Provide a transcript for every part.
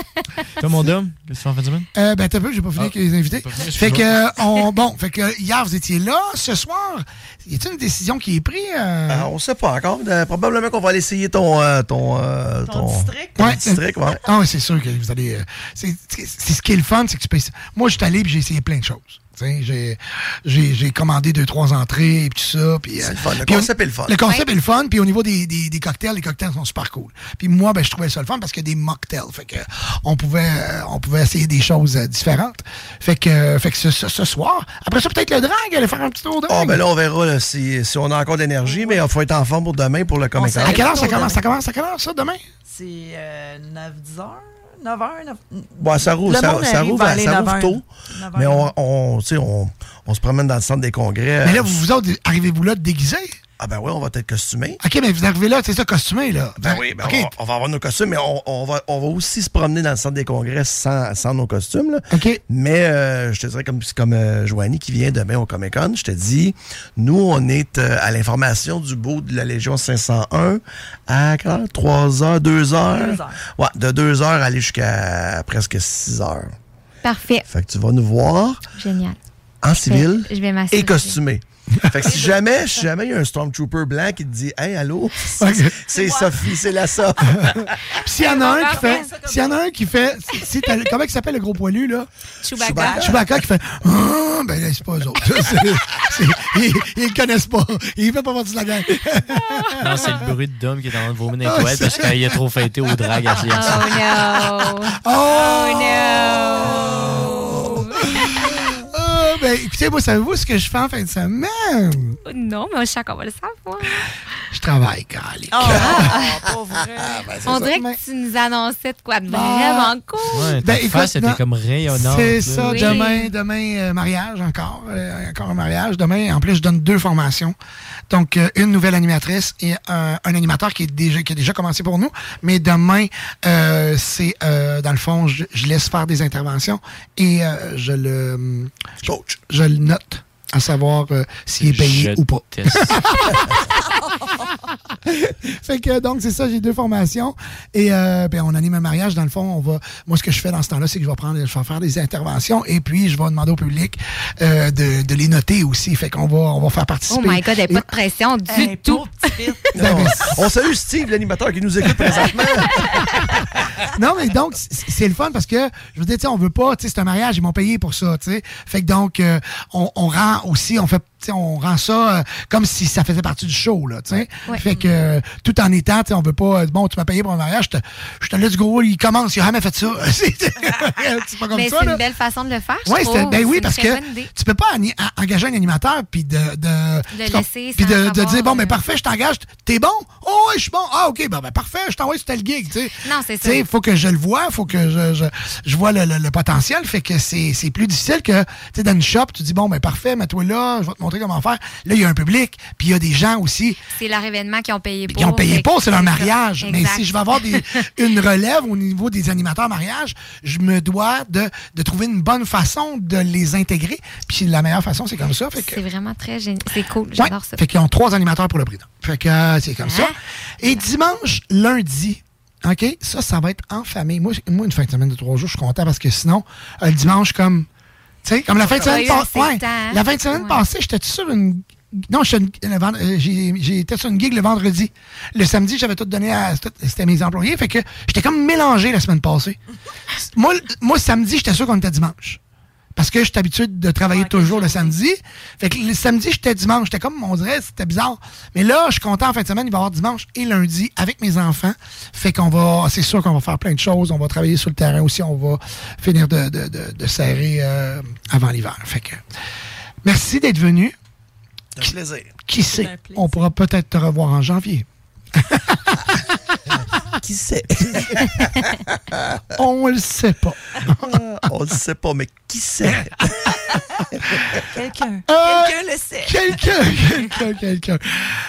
Toi, mon dôme, qu'est-ce que tu fais en fin de semaine? Euh, ben, t'as peu, j'ai pas fini avec les invités. fini, Fait que, euh, on, bon, fait que hier, vous étiez là. Ce soir, y a-t-il une décision qui est prise? euh? Euh, on sait pas encore. Euh, probablement qu'on va aller essayer ton. euh, ton, euh, Ton district? ton Ouais. district, ouais. Ah oui, c'est sûr que vous allez. euh, c'est c'est ce qui est le fun, c'est que tu peux. Moi, je suis allé et j'ai essayé plein de choses. J'ai commandé deux, trois entrées et tout ça. Puis, C'est euh, le fun. Le puis concept est le fun. Le concept est le fun. Puis au niveau des, des, des cocktails, les cocktails sont super cool. Puis moi, ben, je trouvais ça le fun parce qu'il y a des mocktails. Fait que on pouvait, euh, on pouvait essayer des choses euh, différentes. Fait que, euh, fait que ce, ce- ce soir, après ça, peut-être le drag, aller faire un petit tour de drag. ben là, on verra là, si, si on a encore de l'énergie, mais il faut être en forme pour demain pour le Comic à quelle heure ça commence? Ça commence à quelle heure, ça, demain? C'est euh, 9-10 heures? 9 heures? 9... Bon, ça rouvre, Le ça, monde ça arrive rouvre, vers les ça 9 rouvre heures. tôt. 9 Mais on, on, on, on se promène dans le centre des congrès. Mais là, vous, vous autres, arrivez-vous là déguisés? Ah ben oui, on va être costumés. OK, mais vous arrivez là, c'est ça, costumé, là. Ben oui, ben OK. on, va, on va avoir nos costumes, mais on, on va, on va aussi se promener dans le centre des congrès sans, sans nos costumes. Là. OK. Mais euh, je te dirais, comme, comme euh, Joanie qui vient demain au Comic Con, je te dis, nous, on est euh, à l'information du beau de la Légion 501 à quelle heure? 3 heures, 2 heures? Deux heures. Ouais, de 2 heures aller jusqu'à presque 6 heures. Parfait. Fait que tu vas nous voir Génial. en civil je vais m'assurer. et costumé. Fait que si jamais, si jamais il y a un Stormtrooper blanc qui te dit Hey, allô, c'est Sophie, c'est la Sophie. Puis s'il y en a un qui fait. S'il y en a un qui fait. comment il s'appelle le gros poilu, là? Chewbacca. Chewbacca qui fait. Ah, ben là, c'est pas eux autres. Ils, ils le connaissent pas. Il fait pas partie de la gang. Non, c'est le bruit de Dom qui est en train de vomir dans les toilettes parce qu'il a trop fêté au drag à Oh no. Oh! Oh no. Ah, ben, écoutez, moi, savez-vous ce que je fais en fin de semaine? Non, mais qu'on va le savoir. Je travaille, Cali. Ah, pas vrai. On dirait que tu nous annonçais de quoi de Bah. vraiment cool. Ouais, Ben, écoute, face était non, comme rayonnante. C'est ça, Oui. demain, demain, euh, mariage encore. euh, encore un mariage. Demain, en plus, je donne deux formations. Donc, euh, une nouvelle animatrice et un, un animateur qui, est déjà, qui a déjà commencé pour nous. Mais demain, euh, c'est, euh, dans le fond, je, je laisse faire des interventions et euh, je le hum, Coach. Je le note à savoir euh, s'il est payé Je ou pas. fait que donc c'est ça, j'ai deux formations et euh, ben, on anime un mariage dans le fond. On va, moi ce que je fais dans ce temps-là, c'est que je vais prendre, je vais faire des interventions et puis je vais demander au public euh, de, de les noter aussi. Fait qu'on va, on va faire Oh participer. my god, il n'y a pas de pression du Hey, tout. Ben, ben, On salue Steve, l'animateur qui nous écoute présentement. non, mais donc, c'est le fun parce que, je veux dire, on veut pas, tu sais, c'est un mariage, ils m'ont payé pour ça, tu sais. Fait que donc, euh, on, on rend aussi, on fait, on rend ça euh, comme si ça faisait partie du show, là. Ouais. Fait que, euh, tout en étant, on veut pas, euh, bon, tu m'as payé pour un mariage, je te, je te laisse gros, il commence, il a jamais fait ça. c'est pas comme Mais ça, c'est une belle façon de le faire. Ouais, ben oui, parce que tu peux pas engager un animateur puis de, de, Le laisser puis sans de, de dire bon, mais parfait, je t'engage, t'es bon, oh je suis bon, ah ok, ben, ben parfait, je t'envoie sur tel gig. Non, c'est ça. faut que je le vois, faut que je, je, je vois le, le- le potentiel, fait que c'est c'est plus difficile que, dans une shop, tu dis bon, ben parfait, mets-toi là, je vais te montrer comment faire. Là, il y a un public, puis il y a des gens aussi C'est leur événement qui ont payé pour. qui ont payé que c'est leur mariage. Mais si je vais avoir des, une relève au niveau des animateurs mariage, je me dois de, de trouver une bonne façon de les intégrer. Puis la meilleure façon, c'est comme ça. C'est vraiment très génial. C'est cool, Ouais. j'adore ça. Fait qu'ils ont trois animateurs pour le prix. Fait que euh, c'est comme ça. Hein? Et dimanche, lundi, OK, ça, ça va être en famille. Moi, moi, une fin de semaine de trois jours, je suis content parce que sinon, euh, le dimanche, comme. Sais, comme la fin de semaine, eu pa- assez ouais, la fin de semaine Ouais. passée, j'étais sur une Non, vend- euh, sur une gig le vendredi. Le samedi, j'avais tout donné à. C'était mes employés. Fait que j'étais comme mélangé la semaine passée. moi, moi, samedi, j'étais sûr qu'on était dimanche. Parce que j'étais habitué de travailler Ouais, toujours le samedi. Fait que le samedi, j'étais dimanche. J'étais comme, on dirait, c'était bizarre. Mais là, je suis content en fin de semaine. Il va y avoir dimanche et lundi avec mes enfants. Fait qu'on va, c'est sûr qu'on va faire plein de choses. On va travailler sur le terrain aussi. On va finir de, de, de, de serrer euh, avant l'hiver. Fait que, merci d'être venu. Un plaisir. Qui sait, plaisir. on pourra peut-être te revoir en janvier. Qui sait? On le sait pas. On ne sait pas, mais qui sait? Quelqu'un. Euh, Quelqu'un le sait. Quelqu'un, quelqu'un, quelqu'un.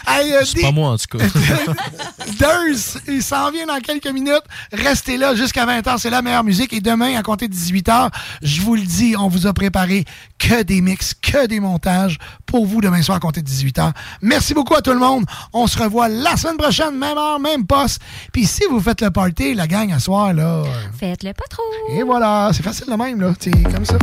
Hey, euh, C'est des- pas moi, en tout cas. Durs, il s'en vient dans quelques minutes. Restez là jusqu'à 20h, c'est la meilleure musique. Et demain, à compter de 18h, je vous le dis, on vous a préparé que des mix, que des montages pour vous demain soir à compter de 18h. Merci beaucoup à tout le monde. On se revoit la semaine prochaine, même heure, même poste. Puis si vous faites le party, la gang à soir, là. euh, Faites-le pas trop. Et voilà, c'est facile de même, là. C'est comme ça.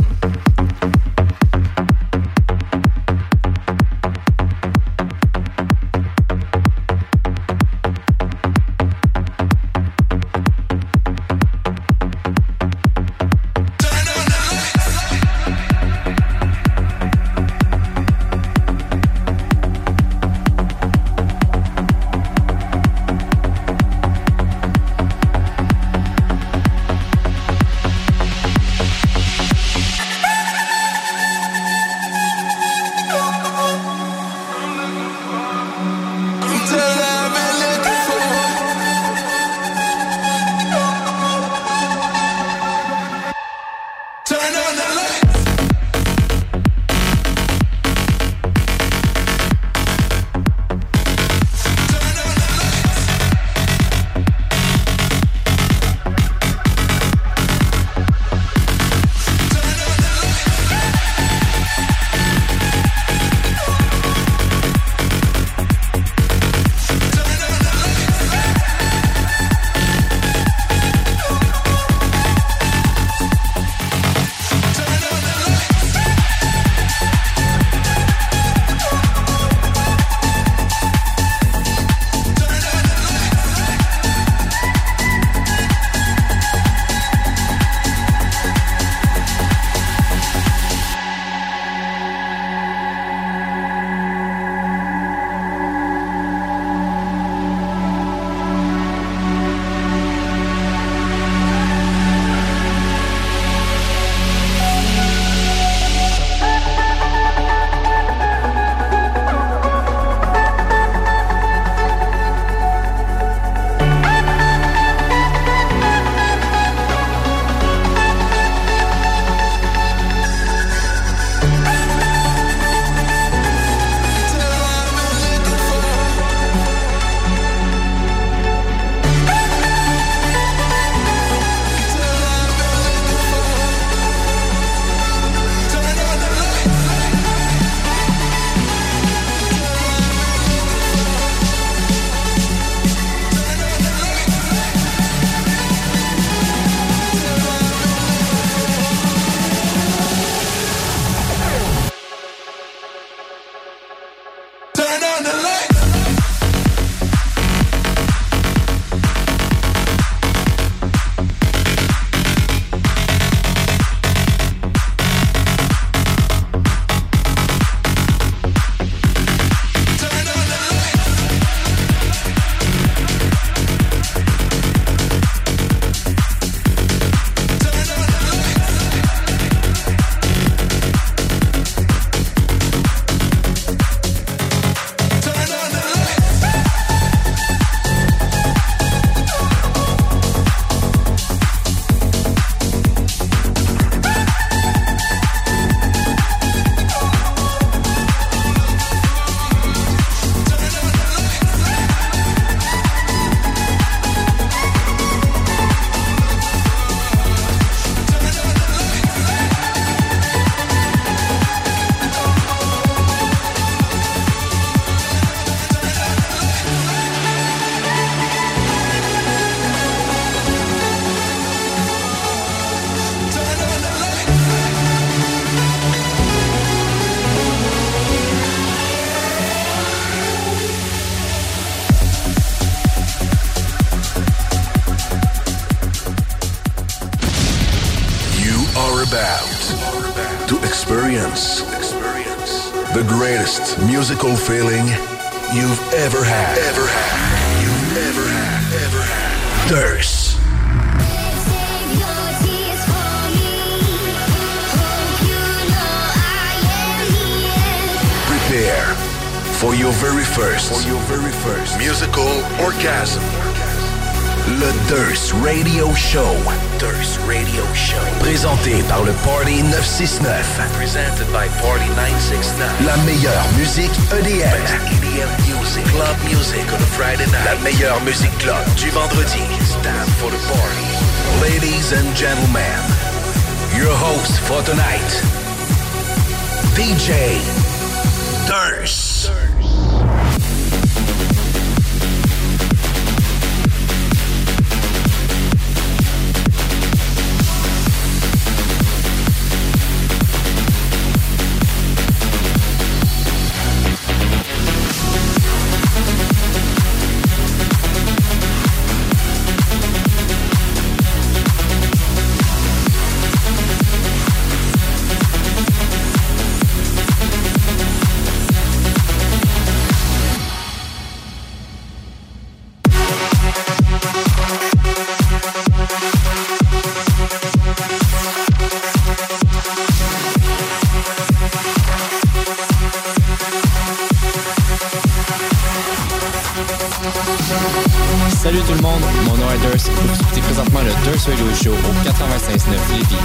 monde, mon nom est Durst. Vous écoutez présentement le Durst Radio Show au 95.9 Lévis.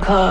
car.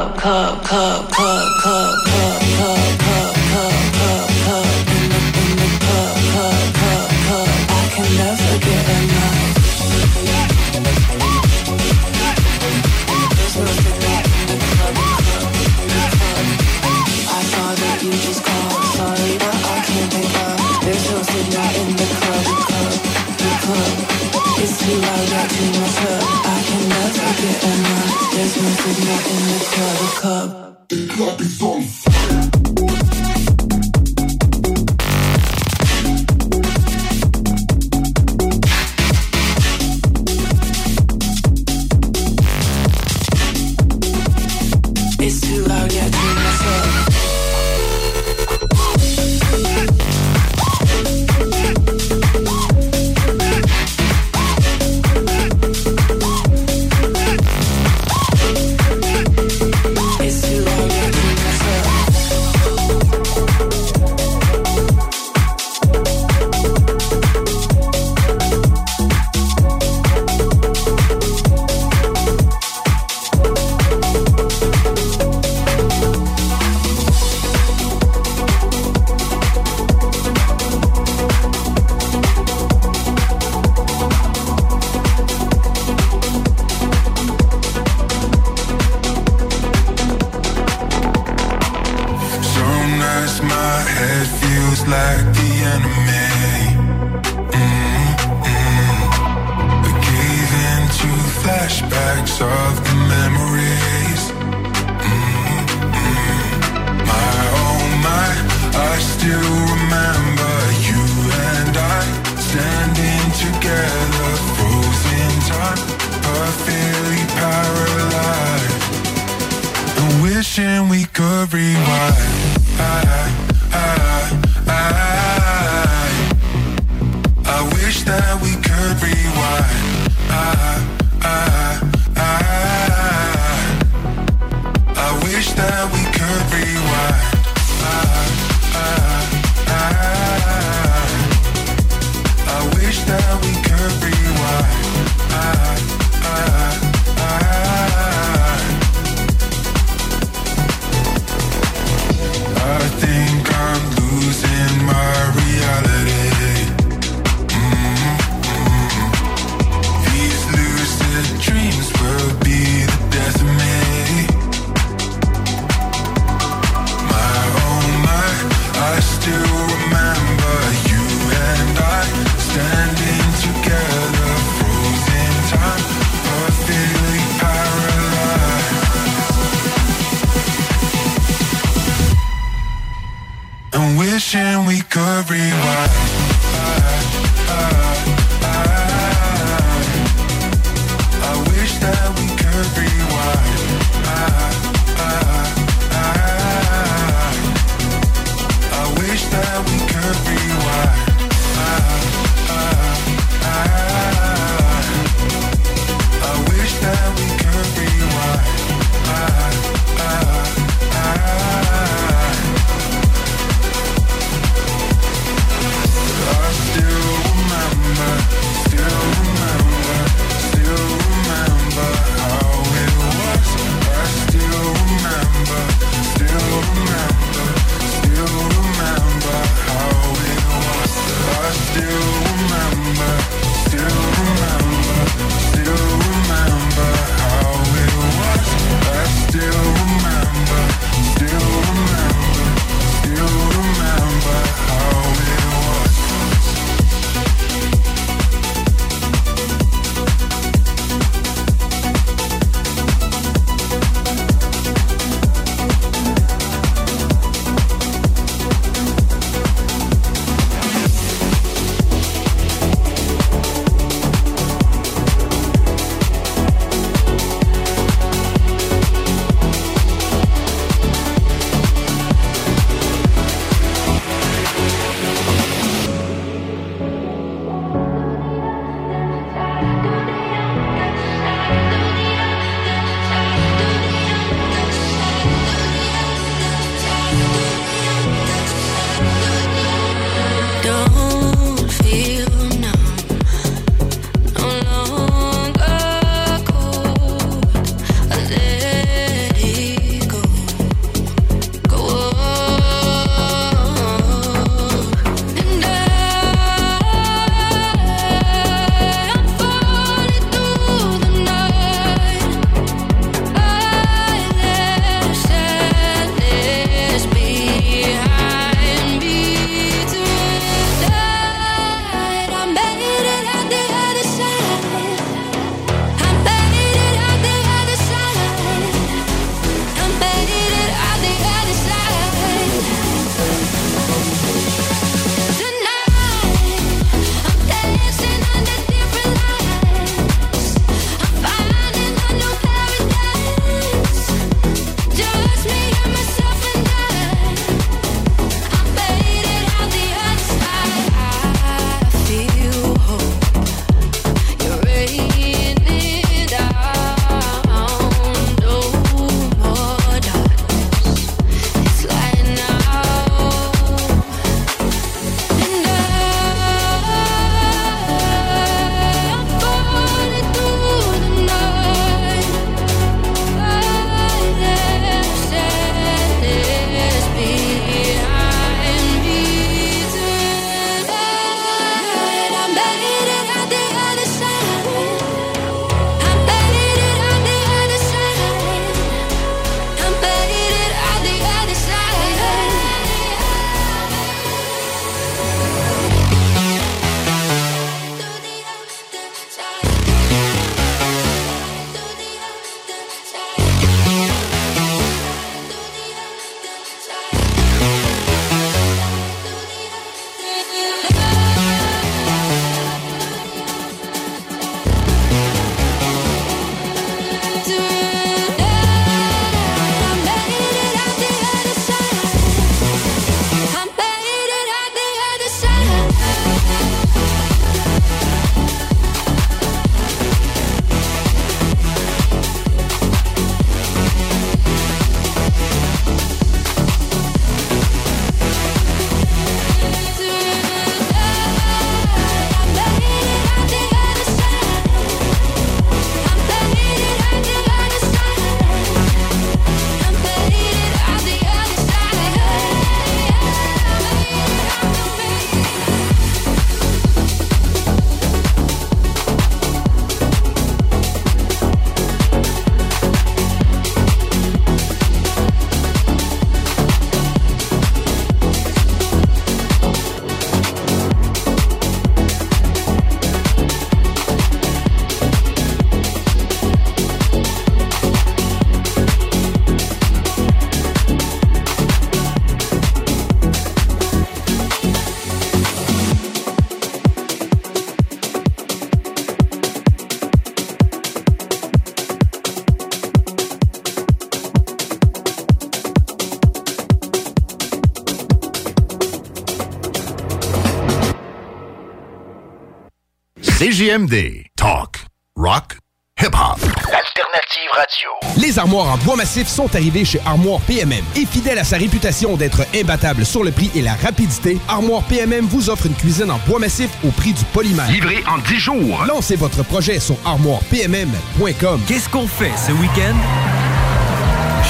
CJMD. Talk. Rock. Hip-hop. Alternative radio. Les armoires en bois massif sont arrivées chez Armoire PMM. Et fidèle à sa réputation d'être imbattable sur le prix et la rapidité, Armoire PMM vous offre une cuisine en bois massif au prix du polymère. Livré en 10 jours. Lancez votre projet sur armoirepmm.com. Qu'est-ce qu'on fait ce week-end?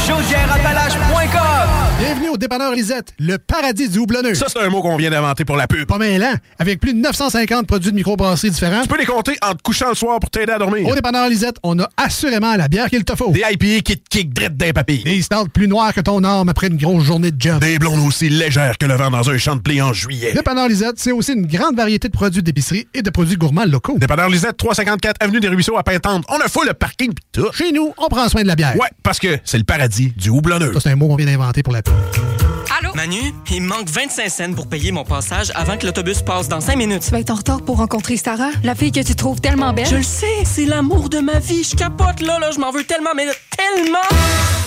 Chaudièreappalaches.com Bienvenue au dépanneur Lisette, le paradis du houblonneux. Ça, c'est un mot qu'on vient d'inventer pour la pub. Pas mêlant, avec plus de 950 produits de microbrasserie différents. Tu peux les compter en te couchant le soir pour t'aider à dormir. Au dépanneur Lisette, on a assurément la bière qu'il te faut. Des IPA qui te kick drette d'un papy. Des stouts plus noirs que ton arme après une grosse journée de job. Des blondes aussi légères que le vent dans un champ de blé en juillet. Dépanneur Lisette, c'est aussi une grande variété de produits d'épicerie et de produits gourmands locaux. Dépanneur Lisette, 354 Avenue des Ruisseaux à Pintante. On a fou le parking pis tout. Chez nous, on prend soin de la bière. Ouais, parce que c'est le paradis du houblonneux. C'est un mot qu'on vient d'inventer pour la pub. Allô? Manu, il me manque 25 cents pour payer mon passage avant que l'autobus passe dans 5 minutes. Tu vas être en retard pour rencontrer Sarah, la fille que tu trouves tellement belle. Je le sais, c'est l'amour de ma vie. Je capote là, là, je m'en veux tellement, mais tellement!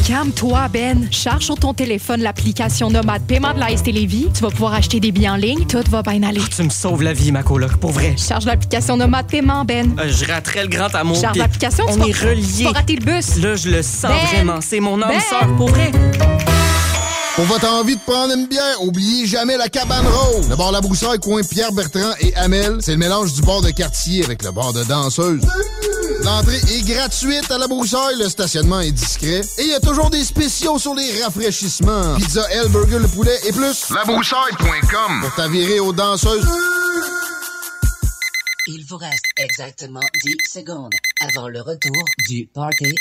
Calme-toi, Ben. Charge sur ton téléphone l'application Nomade Paiement de la ST Lévis. Tu vas pouvoir acheter des billets en ligne. Tout va bien aller. Tu me sauves la vie, ma coloc, pour vrai. Charge l'application Nomade Paiement, Ben. Euh, je raterais le grand amour. Charge l'application, tu On vas- est reliés. tu vas rater le bus. Là, je le sens Ben! vraiment. C'est mon âme Ben! sœur, pour vrai. Pour votre envie de prendre une bière, oubliez jamais la cabane rose. Le bar La Broussaille, coin Pierre Bertrand et Amel, c'est le mélange du bar de quartier avec le bar de danseuse. L'entrée est gratuite à La Broussaille, le stationnement est discret et il y a toujours des spéciaux sur les rafraîchissements. Pizza, L, burger, le poulet et plus. Labroussaille.com Pour t'avirer aux danseuses. Il vous reste exactement 10 secondes avant le retour du Party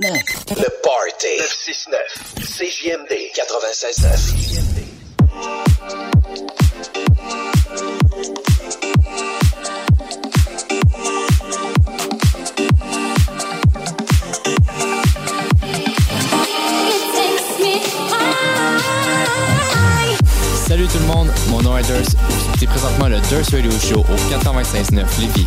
969. Le Party 969. CJMD 96.9. Salut tout le monde, mon nom est Durs. Écoutez présentement le Durs Radio Show au 425.9 Lévis.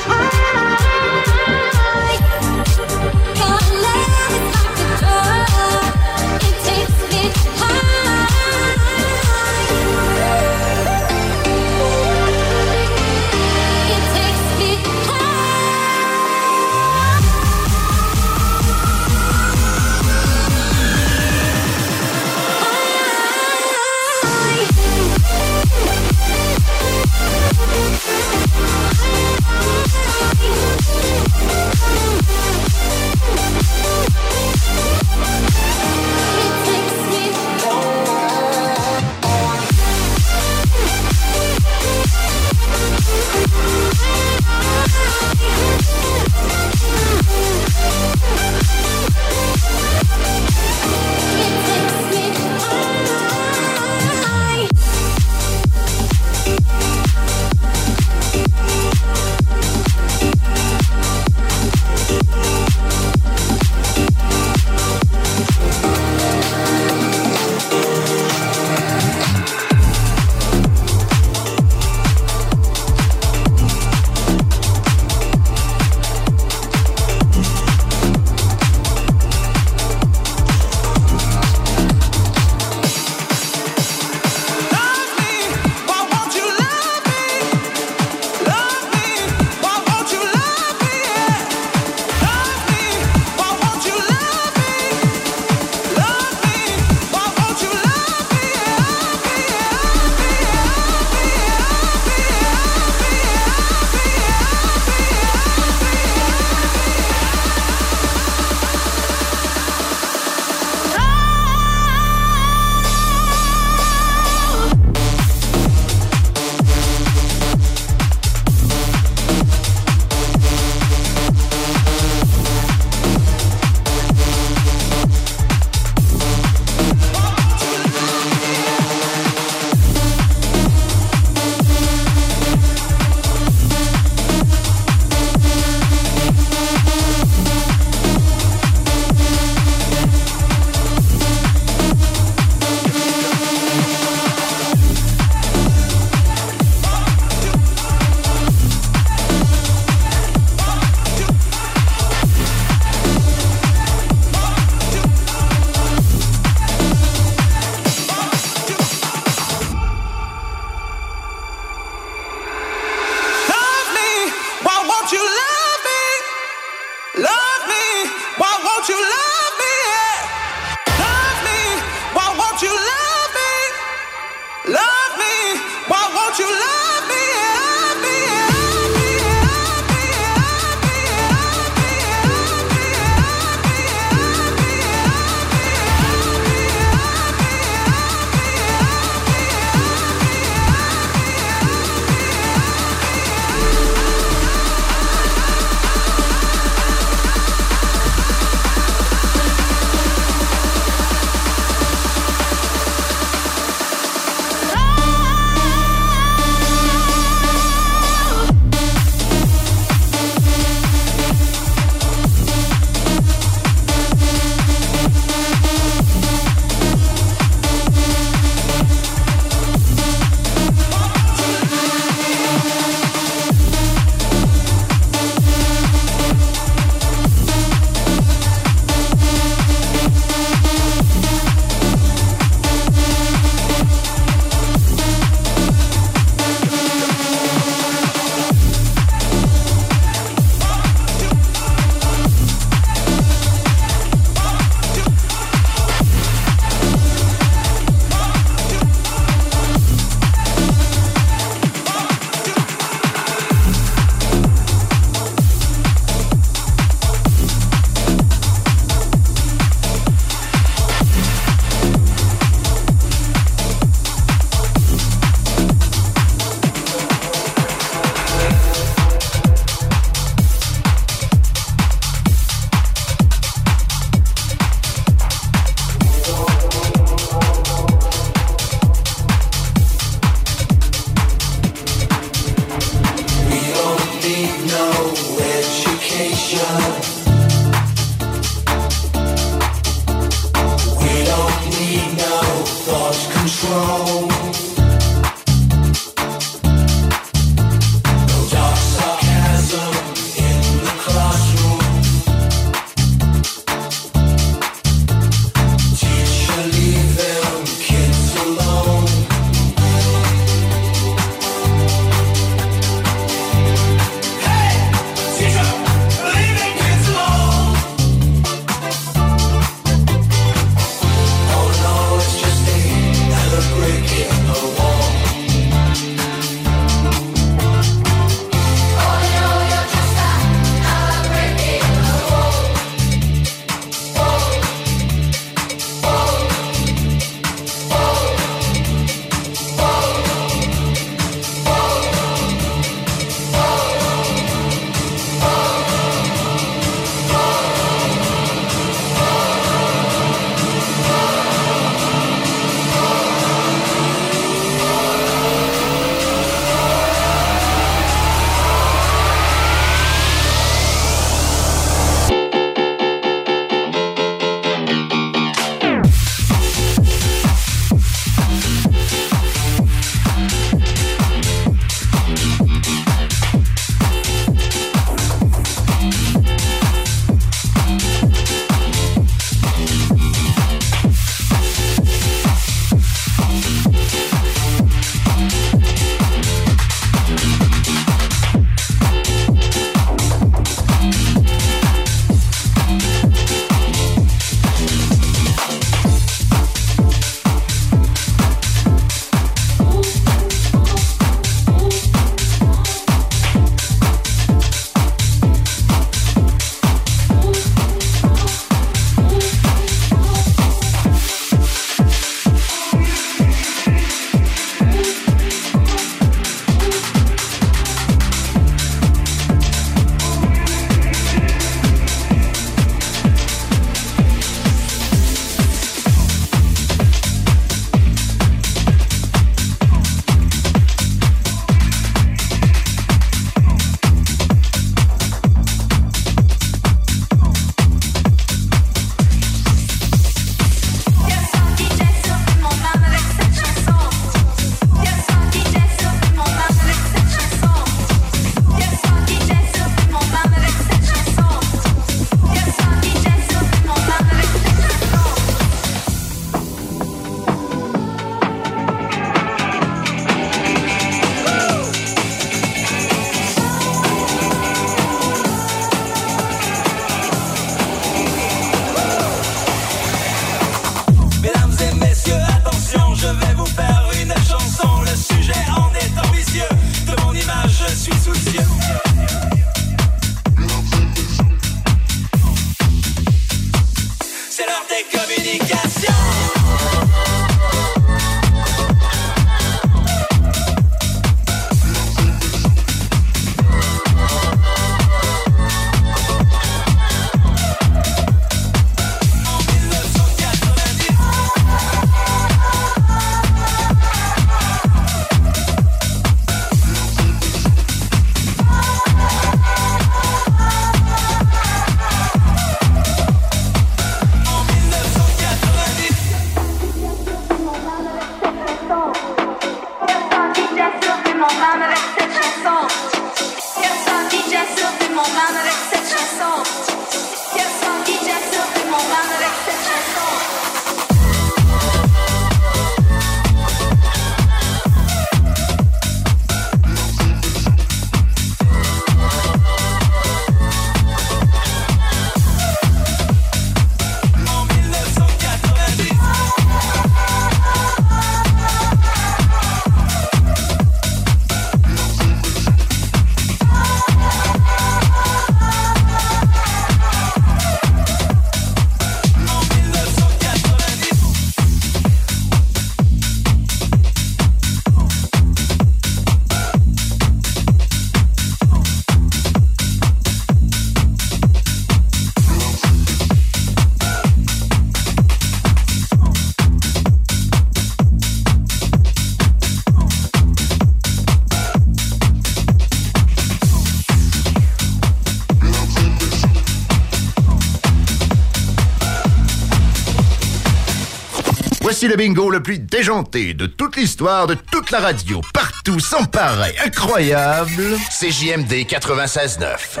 Voici le bingo le plus déjanté de toute l'histoire de toute la radio, partout, sans pareil, incroyable. CJMD 96.9.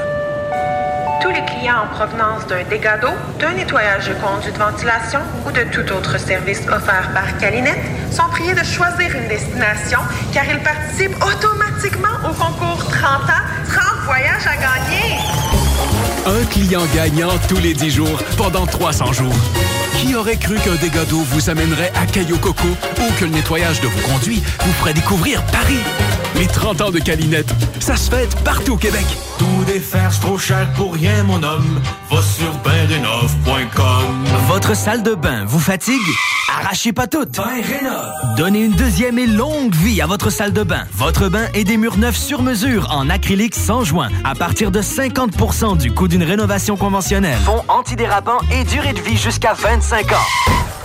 Tous les clients en provenance d'un dégât d'eau, d'un nettoyage de conduits de ventilation ou de tout autre service offert par Calinette sont priés de choisir une destination car ils participent automatiquement au concours 30 ans, 30 voyages à gagner. Un client gagnant tous les 10 jours pendant 300 jours. Qui aurait cru qu'un dégât d'eau vous amènerait à Caillou Coco ou que le nettoyage de vos conduits vous ferait découvrir Paris? Les 30 ans de Calinette, ça se fête partout au Québec. Tout défaire, c'est trop cher pour rien, mon homme. Va sur benrénov.com. Votre salle de bain vous fatigue? Arrachez pas toutes. Donnez une deuxième et longue vie à votre salle de bain. Votre bain et des murs neufs sur mesure en acrylique sans joint à partir de 50% du coût d'une rénovation conventionnelle. Fond antidérapant et durée de vie jusqu'à 25 ans.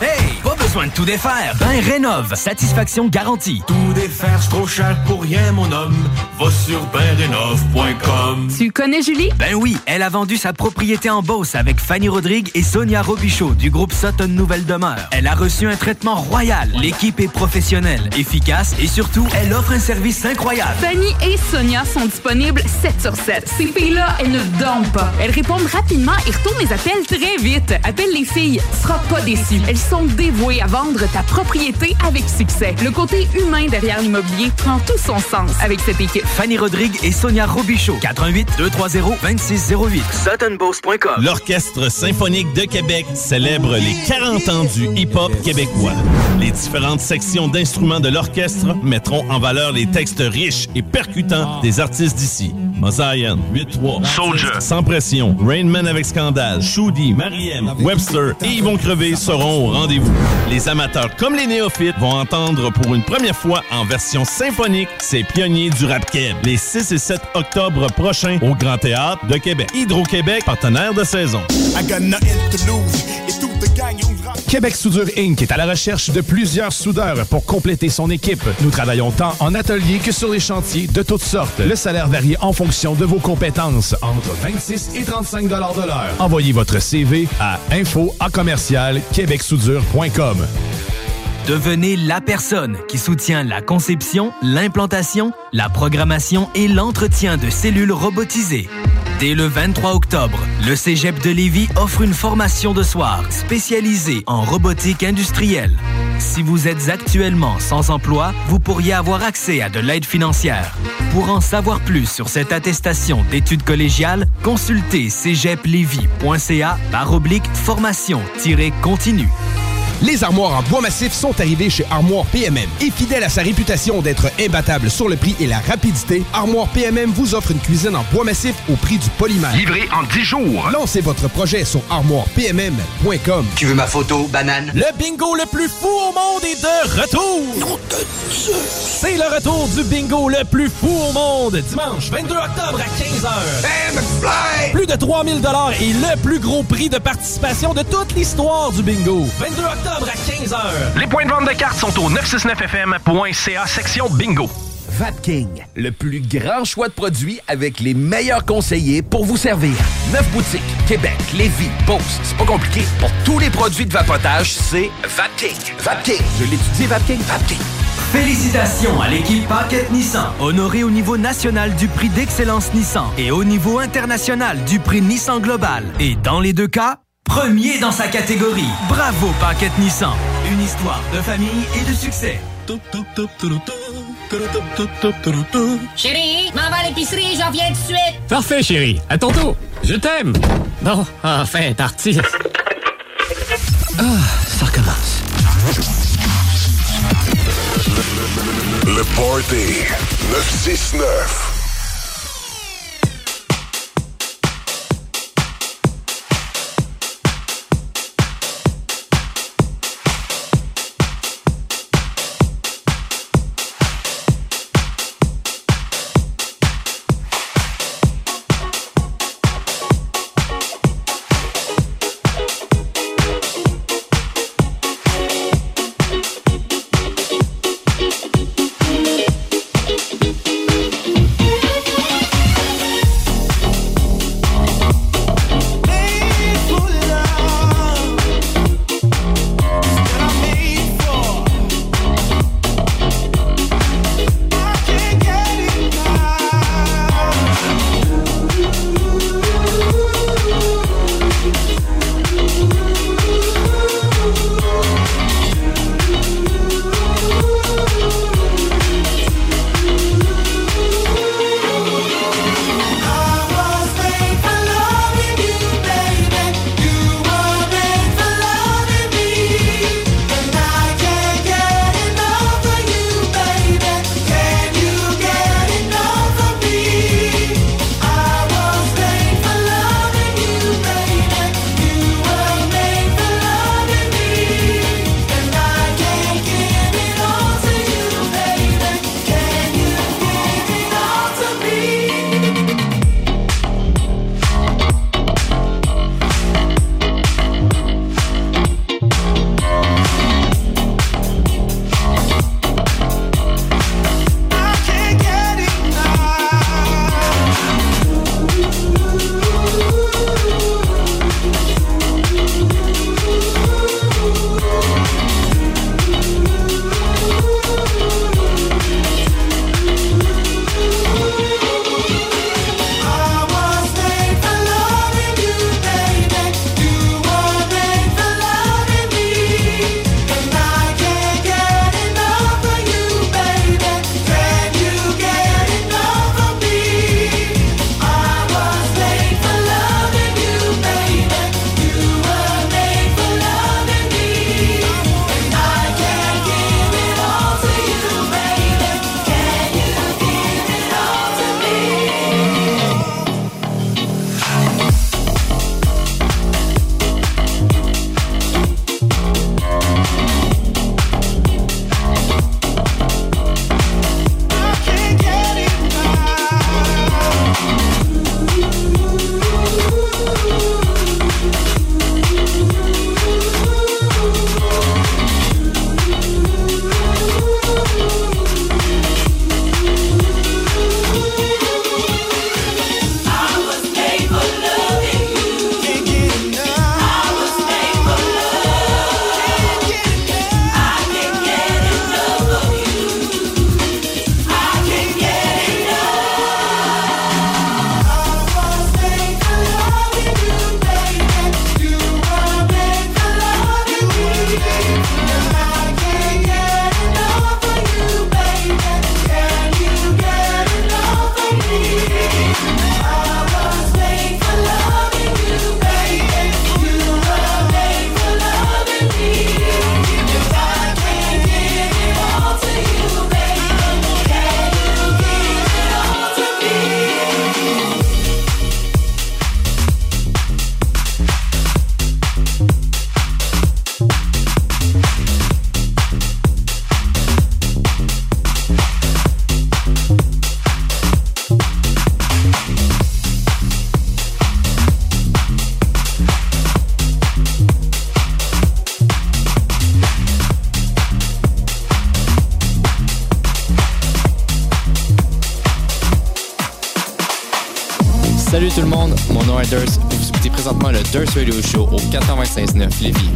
Hey, besoin de tout défaire. Bain rénove, satisfaction garantie. Tout défaire, c'est trop cher pour rien, mon homme. Va sur benrénov.com. Tu connais Julie? Ben oui, elle a vendu sa propriété en Beauce avec Fanny Rodrigue et Sonia Robichaud du groupe Sutton Nouvelle Demeure. Elle a reçu un traitement royal. L'équipe est professionnelle, efficace et surtout, elle offre un service incroyable. Fanny et Sonia sont disponibles 7 sur 7. Ces filles-là, elles ne dorment pas. Elles répondent rapidement et retournent les appels très vite. Appelle les filles, tu seras pas déçu. Elles sont dévouées à vendre ta propriété avec succès. Le côté humain derrière l'immobilier prend tout son sens avec cette équipe. Fanny Rodrigue et Sonia Robichaud. 88 230 2608. SuttonBoss.com. L'Orchestre symphonique de Québec célèbre les 40 ans du hip-hop québécois. Les différentes sections d'instruments de l'orchestre mettront en valeur les textes riches et percutants des artistes d'ici. Mosaïen, 8-3, Soldier, Sans Pression, Rainman avec Scandale, Shoudi, Mariem, Webster et Yvon Crevé seront au rendez-vous. Les amateurs comme les néophytes vont entendre pour une première fois en version symphonique ces pionniers du rap keb les 6 et 7 octobre prochains au Grand Théâtre de Québec. Hydro-Québec, partenaire de saison. Québec Soudure Inc. est à la recherche de plusieurs soudeurs pour compléter son équipe. Nous travaillons tant en atelier que sur les chantiers de toutes sortes. Le salaire varie en fonction de vos compétences, entre 26 et 35 de l'heure. Envoyez votre CV à info à commercial québecsoudure.com. Devenez la personne qui soutient la conception, l'implantation, la programmation et l'entretien de cellules robotisées. Dès le 23 octobre, le Cégep de Lévis offre une formation de soir spécialisée en robotique industrielle. Si vous êtes actuellement sans emploi, vous pourriez avoir accès à de l'aide financière. Pour en savoir plus sur cette attestation d'études collégiales, consultez cégeplevy.ca par oblique formation-continue. Les armoires en bois massif sont arrivées chez Armoire PMM. Et fidèle à sa réputation d'être imbattable sur le prix et la rapidité, Armoire PMM vous offre une cuisine en bois massif au prix du polymère. Livré en 10 jours. Lancez votre projet sur armoirepmm.com. Tu veux ma photo, banane? Le bingo le plus fou au monde est de retour! C'est le retour du bingo le plus fou au monde, dimanche 22 octobre à 15h. Plus de 3000 et le plus gros prix de participation de toute l'histoire du bingo. 22 octobre à 15h. Les points de vente de cartes sont au 969fm.ca section bingo. Vapking, le plus grand choix de produits avec les meilleurs conseillers pour vous servir. Neuf boutiques, Québec, Lévis, Beauce. C'est pas compliqué. Pour tous les produits de vapotage, c'est Vapking. Vapking. Je l'étudie, Vapking. Vapking. Félicitations à l'équipe Paquette Nissan, honorée au niveau national du prix d'excellence Nissan et au niveau international du prix Nissan Global. Et dans les deux cas, premier dans sa catégorie. Bravo Paquette Nissan, une histoire de famille et de succès. Chérie, m'en va à l'épicerie, j'en viens tout de suite. Parfait, chérie. À tantôt. Je t'aime. Bon, enfin, parti. Ah, ça recommence. Le Party 969. Durs Radio Show au 96.9 Lévis.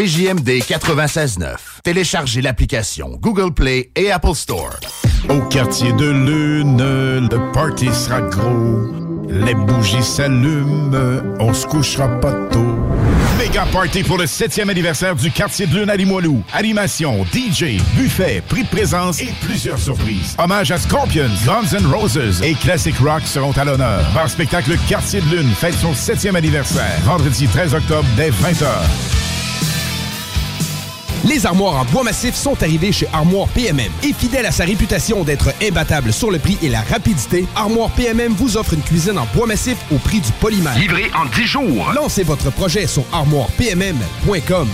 CJMD 96.9. Téléchargez l'application Google Play et Apple Store. Au quartier de Lune, le party sera gros. Les bougies s'allument, on se couchera pas tôt. Méga party pour le 7e anniversaire du quartier de Lune à Limoilou. Animation, DJ, buffet, prix de présence et plusieurs surprises. Hommage à Scorpions, Guns N' Roses et Classic Rock seront à l'honneur. Bar spectacle Quartier de Lune fête son 7e anniversaire. Vendredi 13 octobre dès 20h. Les armoires en bois massif sont arrivées chez Armoire PMM. Et fidèle à sa réputation d'être imbattable sur le prix et la rapidité, Armoire PMM vous offre une cuisine en bois massif au prix du polymère. Livré en 10 jours. Lancez votre projet sur armoirepmm.com.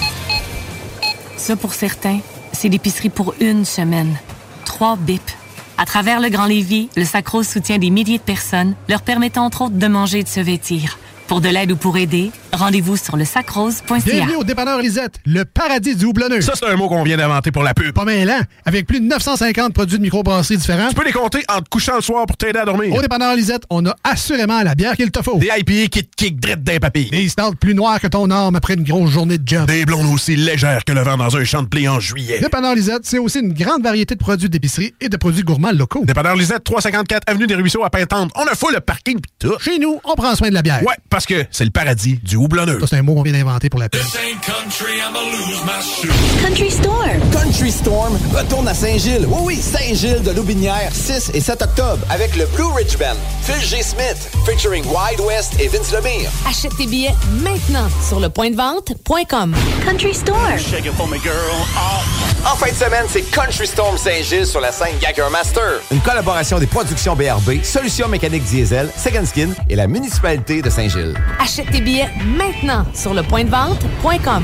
Ça, pour certains, c'est l'épicerie pour une semaine. Trois bips. À travers le Grand Lévis, le Sacro soutient des milliers de personnes, leur permettant entre autres de manger et de se vêtir. Pour de l'aide ou pour aider, rendez-vous sur le sacrose.ca. Bienvenue au dépanneur Lisette, le paradis du houblonneux. Ça, c'est un mot qu'on vient d'inventer pour la pub. Pas mêlant, avec plus de 950 produits de microbrasserie différents. Tu peux les compter en te couchant le soir pour t'aider à dormir. Au dépanneur Lisette, on a assurément la bière qu'il te faut. Des IPA qui te kick drette d'un papier. Des stouts plus noirs que ton arme après une grosse journée de job. Des blondes aussi légères que le vent dans un champ de blé en juillet. Dépanneur Lisette, c'est aussi une grande variété de produits d'épicerie et de produits gourmands locaux. Dépanneur Lisette, 354 Avenue des Ruisseaux à Pintante. On a fou le parking pis tout. Chez nous, on prend soin de la bière. Ouais, parce que c'est le paradis du houblonneux. Ça, c'est un mot qu'on vient d'inventer pour la pub. Country Storm. Country Storm retourne à Saint-Gilles. Oui, oui, Saint-Gilles de Loubinière, 6 et 7 octobre, avec le Blue Ridge Band, Phil G. Smith, featuring Wide West et Vince Lemire. Achète tes billets maintenant sur le point de vente.com. Country Storm. En fin de semaine, c'est Country Storm Saint-Gilles sur la scène Gagger Master. Une collaboration des productions BRB, Solutions mécaniques diesel, Second Skin et la municipalité de Saint-Gilles. Achète tes billets maintenant sur le point de vente.com.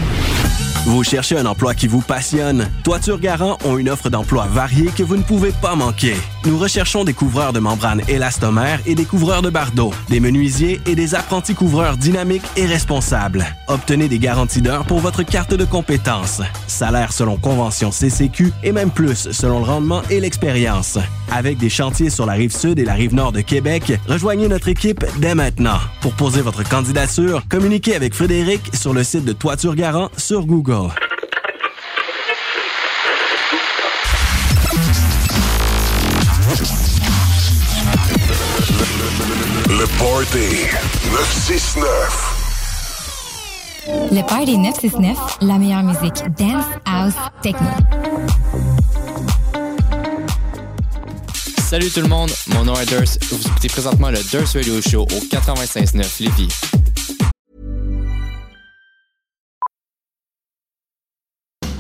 Vous cherchez un emploi qui vous passionne? Toiture Garant ont une offre d'emploi variée que vous ne pouvez pas manquer. Nous recherchons des couvreurs de membranes élastomères et des couvreurs de bardeaux, des menuisiers et des apprentis couvreurs dynamiques et responsables. Obtenez des garanties d'heure pour votre carte de compétences. Salaire selon convention CCQ et même plus selon le rendement et l'expérience. Avec des chantiers sur la rive sud et la rive nord de Québec, rejoignez notre équipe dès maintenant. Pour poser votre candidature, communiquez avec Frédéric sur le site de Toiture Garant sur Google. Le Party 969. Le Party 969, la meilleure musique dance, house, techno. Salut tout le monde, mon nom est Durs. Vous écoutez présentement le Durs Radio Show au 96.9 Lévis.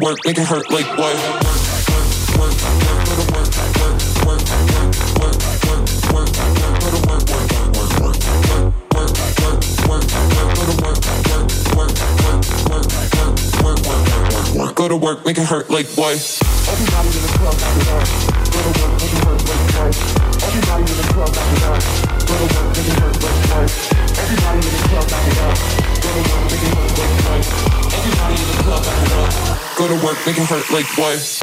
Work, make it hurt like like twice.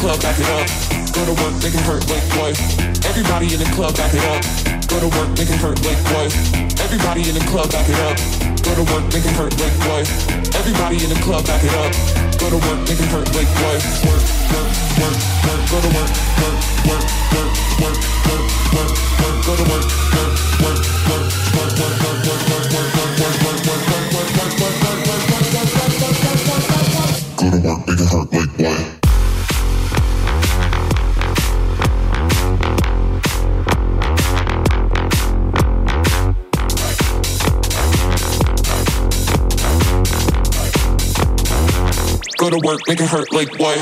club, back it up. Go to work, making hurt like twice. Everybody in the club, back it up. Go to work, making hurt like twice. Everybody in the club, back it up. Go to work, making hurt like twice. Everybody in the club, back it up go to work, make it hurt like life. Work, work, work, work, go to work, work, work, work, work, work, work, work, go to work, work, work, work, work, work. Go to work, make it hurt like what?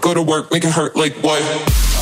Go to work, make it hurt like what?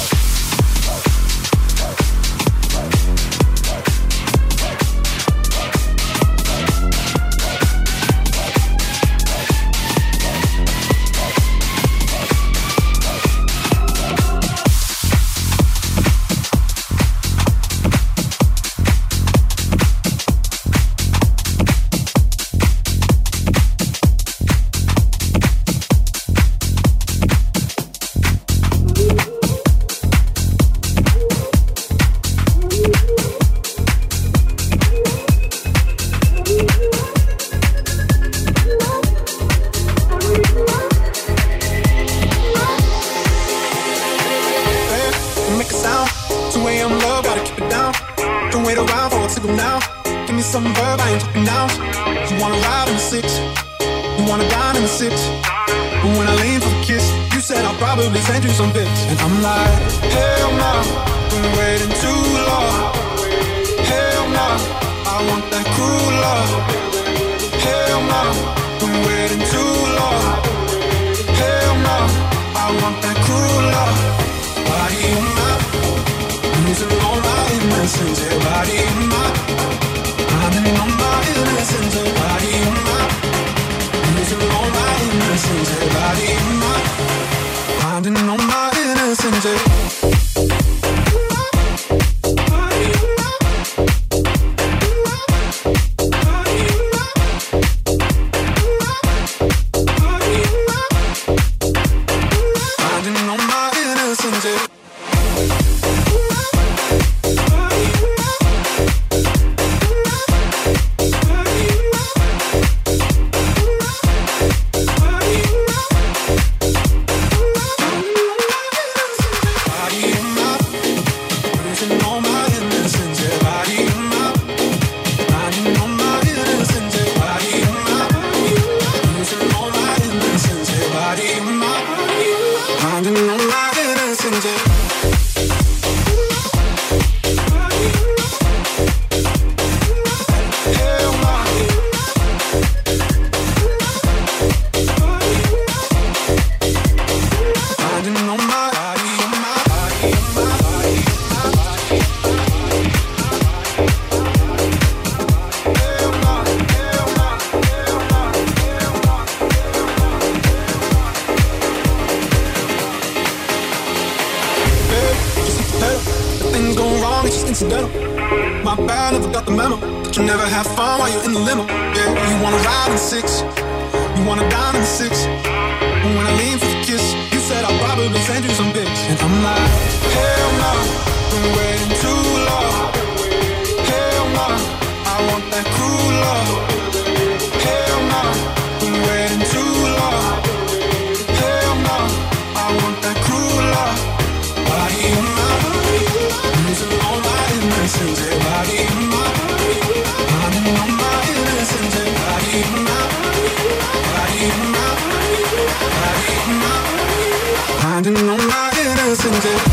You want a diamond six. And when I lean for the kiss, you said I'll probably send you some pics. And I'm like, hell no, been waiting too long. Hell no, I want that cruel love. messenger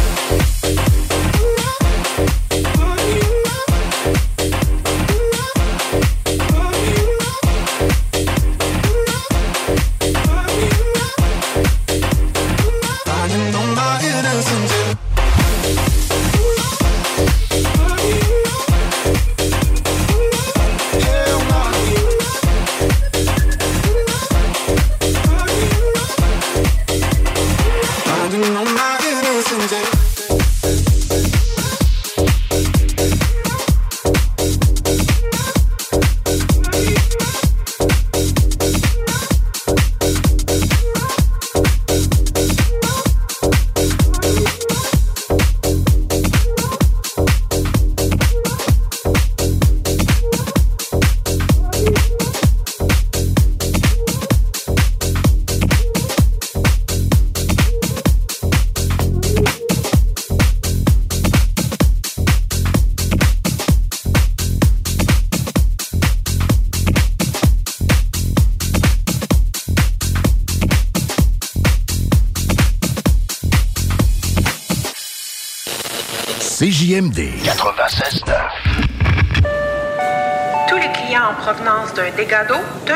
d'un dégât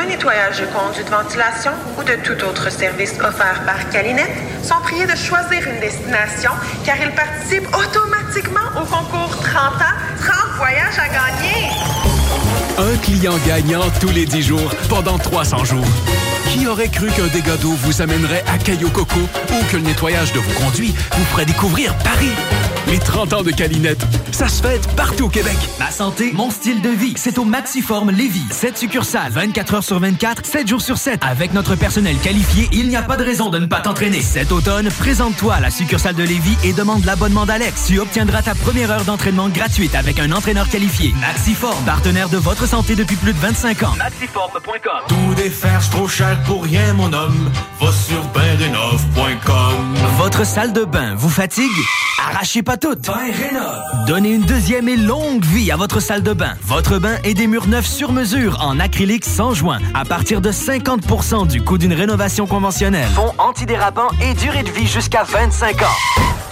nettoyage de conduits de ventilation ou de tout autre service offert par Calinette sont priés de choisir une destination car ils participent automatiquement au concours 30 ans, 30 voyages à gagner. Un client gagnant tous les 10 jours pendant 300 jours. Qui aurait cru qu'un dégât d'eau vous amènerait à Caillou Coco ou que le nettoyage de vos conduits vous ferait découvrir Paris? Les 30 ans de Calinette, ça se fête partout au Québec. Ma santé, mon style de vie, c'est au Maxiform Lévis. 7 succursales, 24 heures sur 24, 7 jours sur 7. Avec notre personnel qualifié, il n'y a pas de raison de ne pas t'entraîner. Cet automne, présente-toi à la succursale de Lévis et demande l'abonnement d'Alex. Tu obtiendras ta première heure d'entraînement gratuite avec un entraîneur qualifié. Maxiform, partenaire de votre santé depuis plus de 25 ans. Maxiform.com Tout défaire, c'est trop cher pour rien, mon homme. Va sur bainrénov.com. Votre salle de bain vous fatigue? Arrachez pas toutes. Donnez une deuxième et longue vie à votre salle de bain. Votre bain et des murs neufs sur mesure en acrylique sans joint à partir de 50% du coût d'une rénovation conventionnelle. Fond antidérapant et durée de vie jusqu'à 25 ans.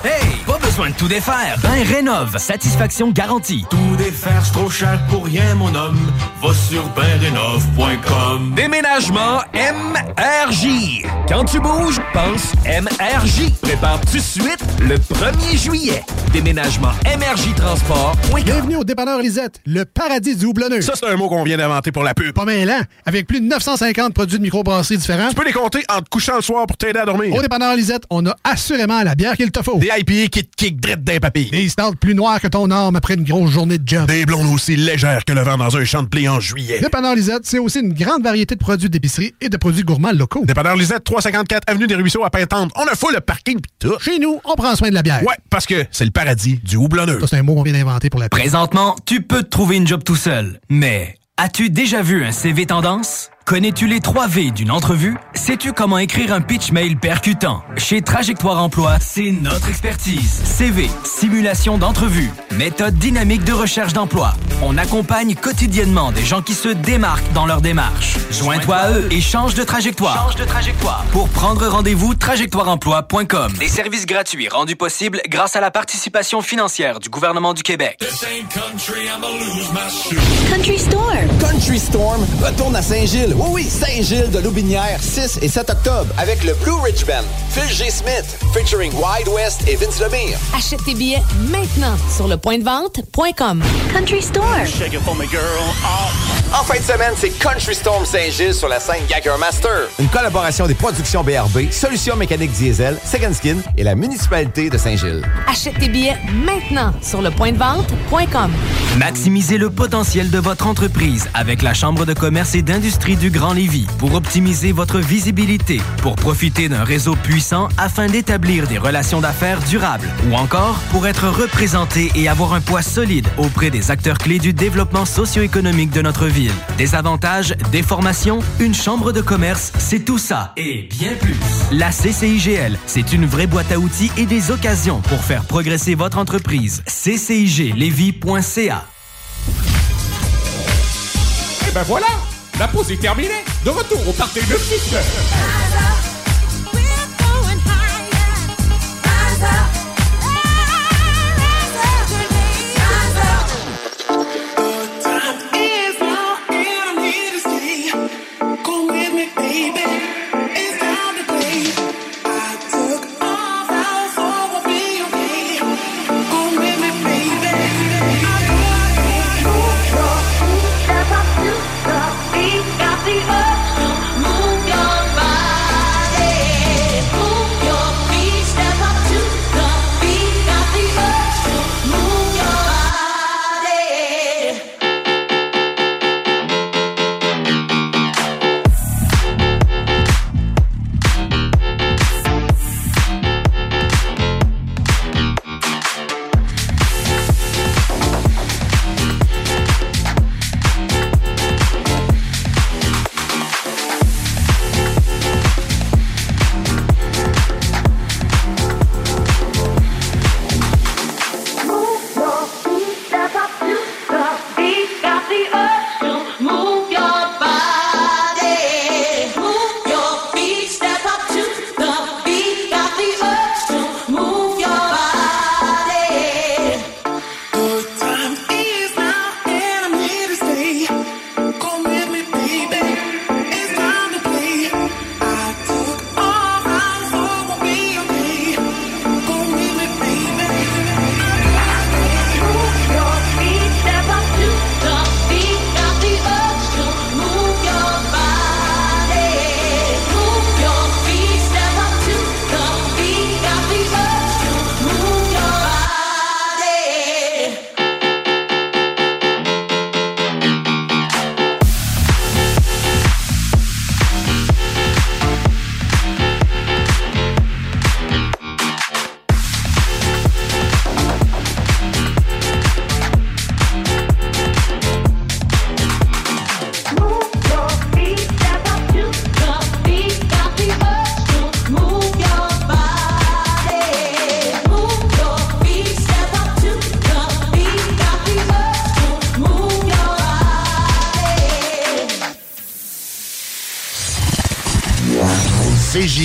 Hey, besoin de tout défaire. Bain rénove, satisfaction garantie. Tout défaire, c'est trop cher pour rien, mon homme. Va sur bainrénov.com. Déménagement MRJ. Quand tu bouges, pense MRJ. Prépare tout de suite le 1er juillet. Déménagement MRJ Transport. Bienvenue au dépanneur Lisette, le paradis du houblonneux. Ça, c'est un mot qu'on vient d'inventer pour la pub. Pas mal, hein? Avec plus de 950 produits de microbrasserie différents. Tu peux les compter en te couchant le soir pour t'aider à dormir. Au dépanneur Lisette, on a assurément la bière qu'il te faut. Des IPA qui te kick drette d'un papy. Des stouts plus noirs que ton arme après une grosse journée de job. Des blondes aussi légères que le vent dans un champ de blé en juillet. Dépanneur Lisette, c'est aussi une grande variété de produits d'épicerie et de produits gourmands locaux. Dépanneur Lisette, 354 Avenue des Ruisseaux à Pintante. On a full le parking pis tout. Chez nous, on prend soin de la bière. Ouais, parce que c'est le paradis du houblonneux. Ça, c'est un mot qu'on vient d'inventer pour la. Présentement, tu peux te trouver une job tout seul. Mais as-tu déjà vu un CV tendance? Connais-tu les 3 V d'une entrevue? Sais-tu comment écrire un pitch mail percutant? Chez Trajectoire Emploi, c'est notre expertise. CV, simulation d'entrevue, méthode dynamique de recherche d'emploi. On accompagne quotidiennement des gens qui se démarquent dans leur démarche. Joins-toi à eux et change de trajectoire. Change de trajectoire. Pour prendre rendez-vous, trajectoireemploi.com. Des services gratuits rendus possibles grâce à la participation financière du gouvernement du Québec. Country Store. Country Storm retourne à Saint-Gilles. Oui, oui, Saint-Gilles de Loubinière, 6 et 7 octobre, avec le Blue Ridge Band, Phil G. Smith, featuring Wide West et Vince Lemire. Achète tes billets maintenant sur le point de vente.com. Country Store. En fin de semaine, c'est Country Storm Saint-Gilles sur la scène Gagger Master. Une collaboration des productions BRB, Solutions mécaniques diesel, Second Skin et la municipalité de Saint-Gilles. Achète tes billets maintenant sur le point de vente.com. Maximisez le potentiel de votre entreprise avec la Chambre de commerce et d'industrie du Grand Lévis pour optimiser votre visibilité, pour profiter d'un réseau puissant afin d'établir des relations d'affaires durables ou encore pour être représenté et avoir un poids solide auprès des acteurs clés du développement socio-économique de notre ville. Des avantages, des formations, une chambre de commerce, c'est tout ça et bien plus. La CCIGL, c'est une vraie boîte à outils et des occasions pour faire progresser votre entreprise. CCIGLevy.ca Et ben voilà, la pause est terminée. De retour au party de 6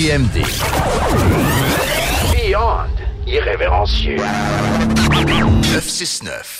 CJMD. Beyond irrévérencieux. 969.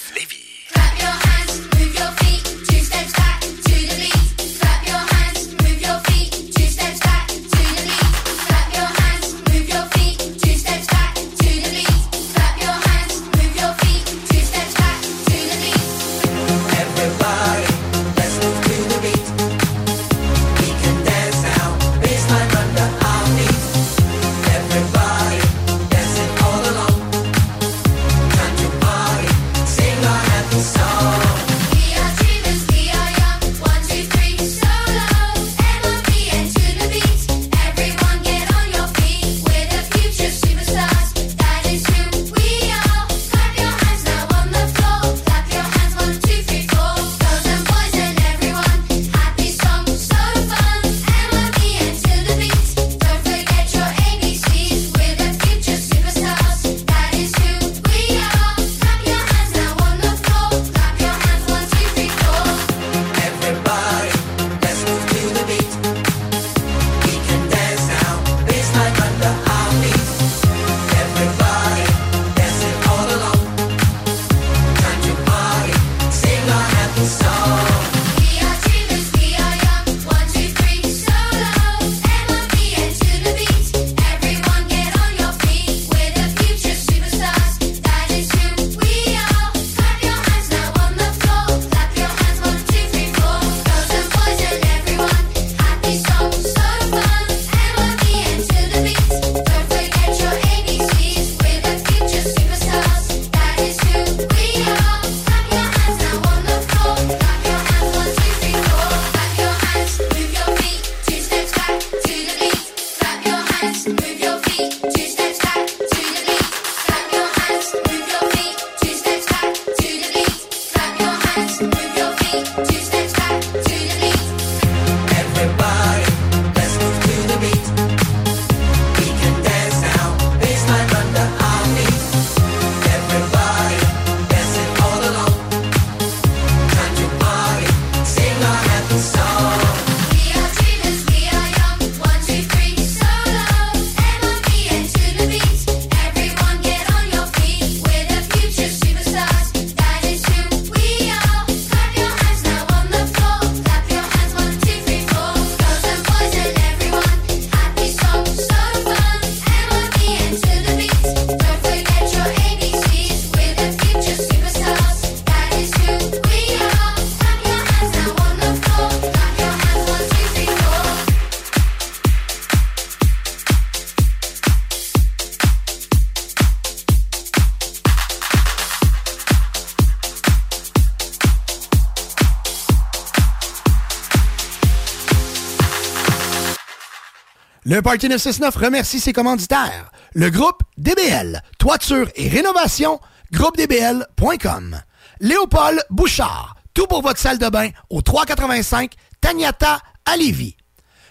Party 969 remercie ses commanditaires. Le groupe DBL, toiture et rénovation, groupedbl.com. Léopold Bouchard, tout pour votre salle de bain au 385 Tagnata à Lévis.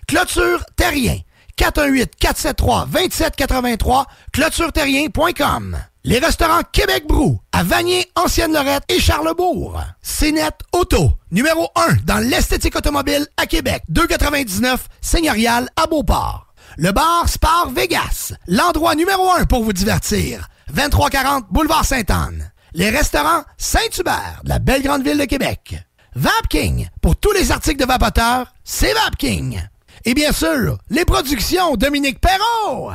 Clôture Terrien, 418-473-2783, clôtureterrien.com. Les restaurants Québec Brou, à Vanier, Ancienne-Lorette et Charlebourg. Cénette Auto, numéro 1 dans l'esthétique automobile à Québec, 299 Seigneurial à Beauport le bar Spar Vegas, l'endroit numéro un pour vous divertir. 2340 Boulevard Sainte-Anne. Les restaurants Saint-Hubert, la belle grande ville de Québec. Vapking, pour tous les articles de vapoteurs, c'est Vapking. Et bien sûr, les productions Dominique Perrault.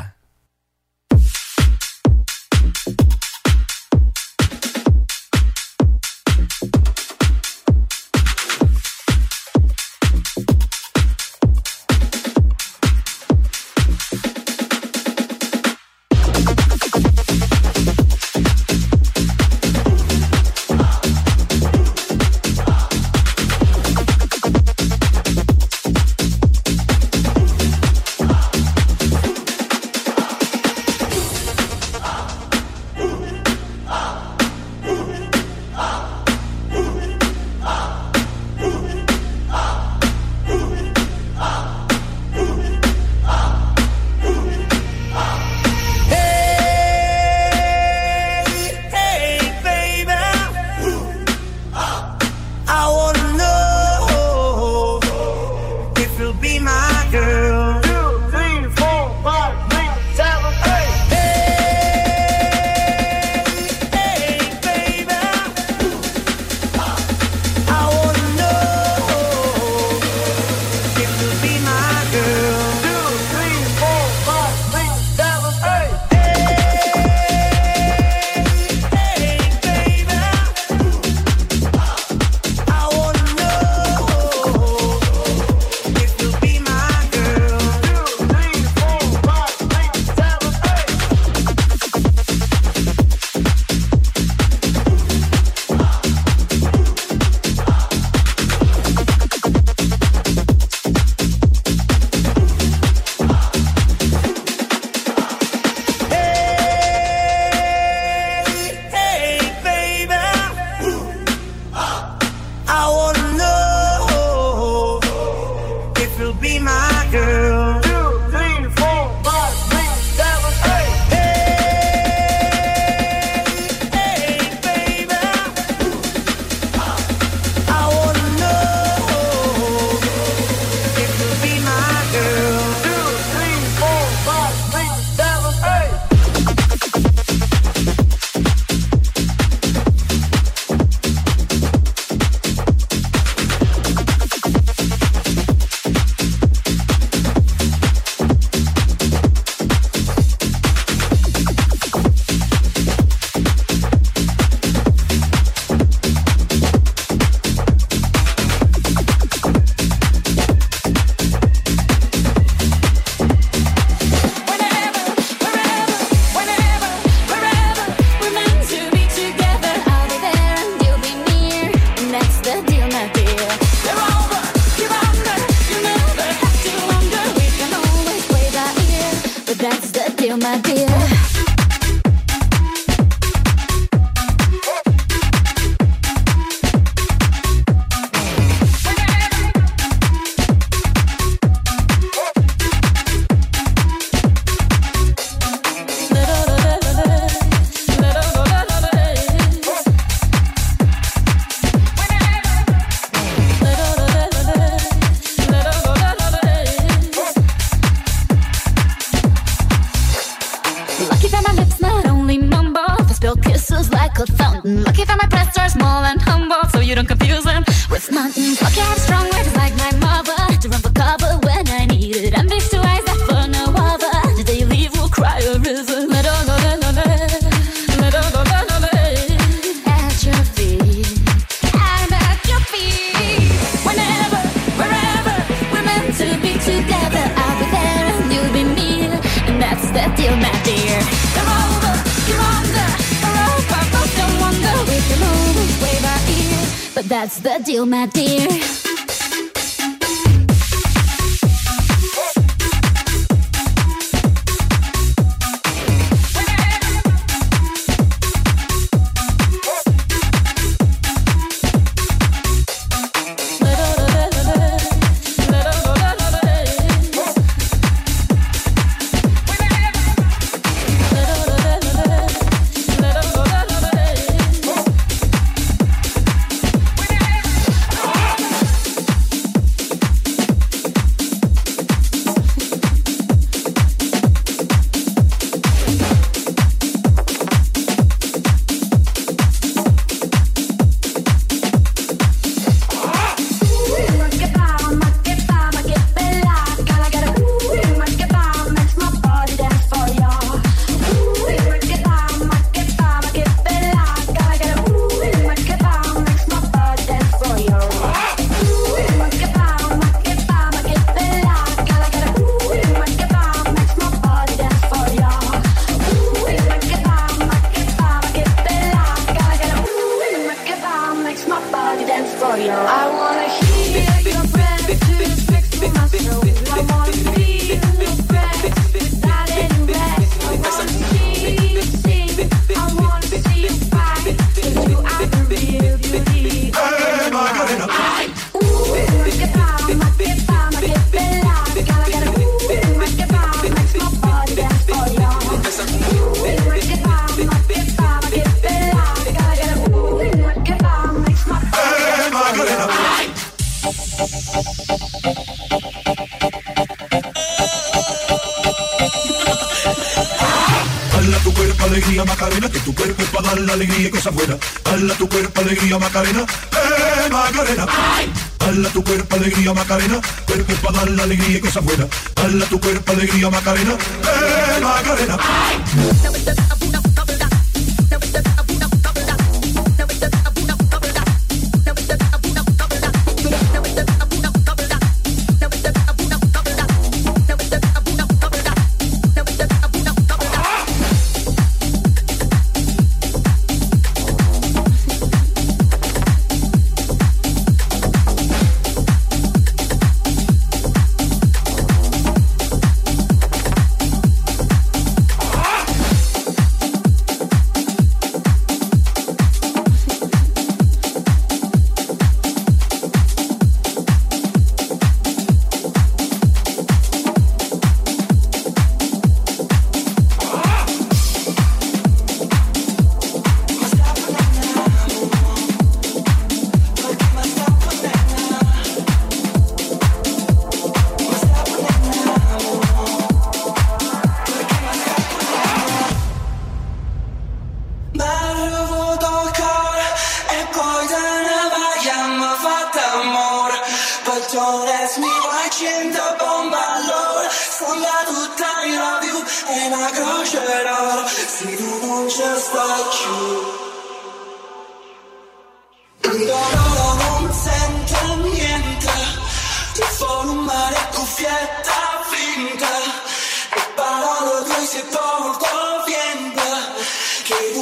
la.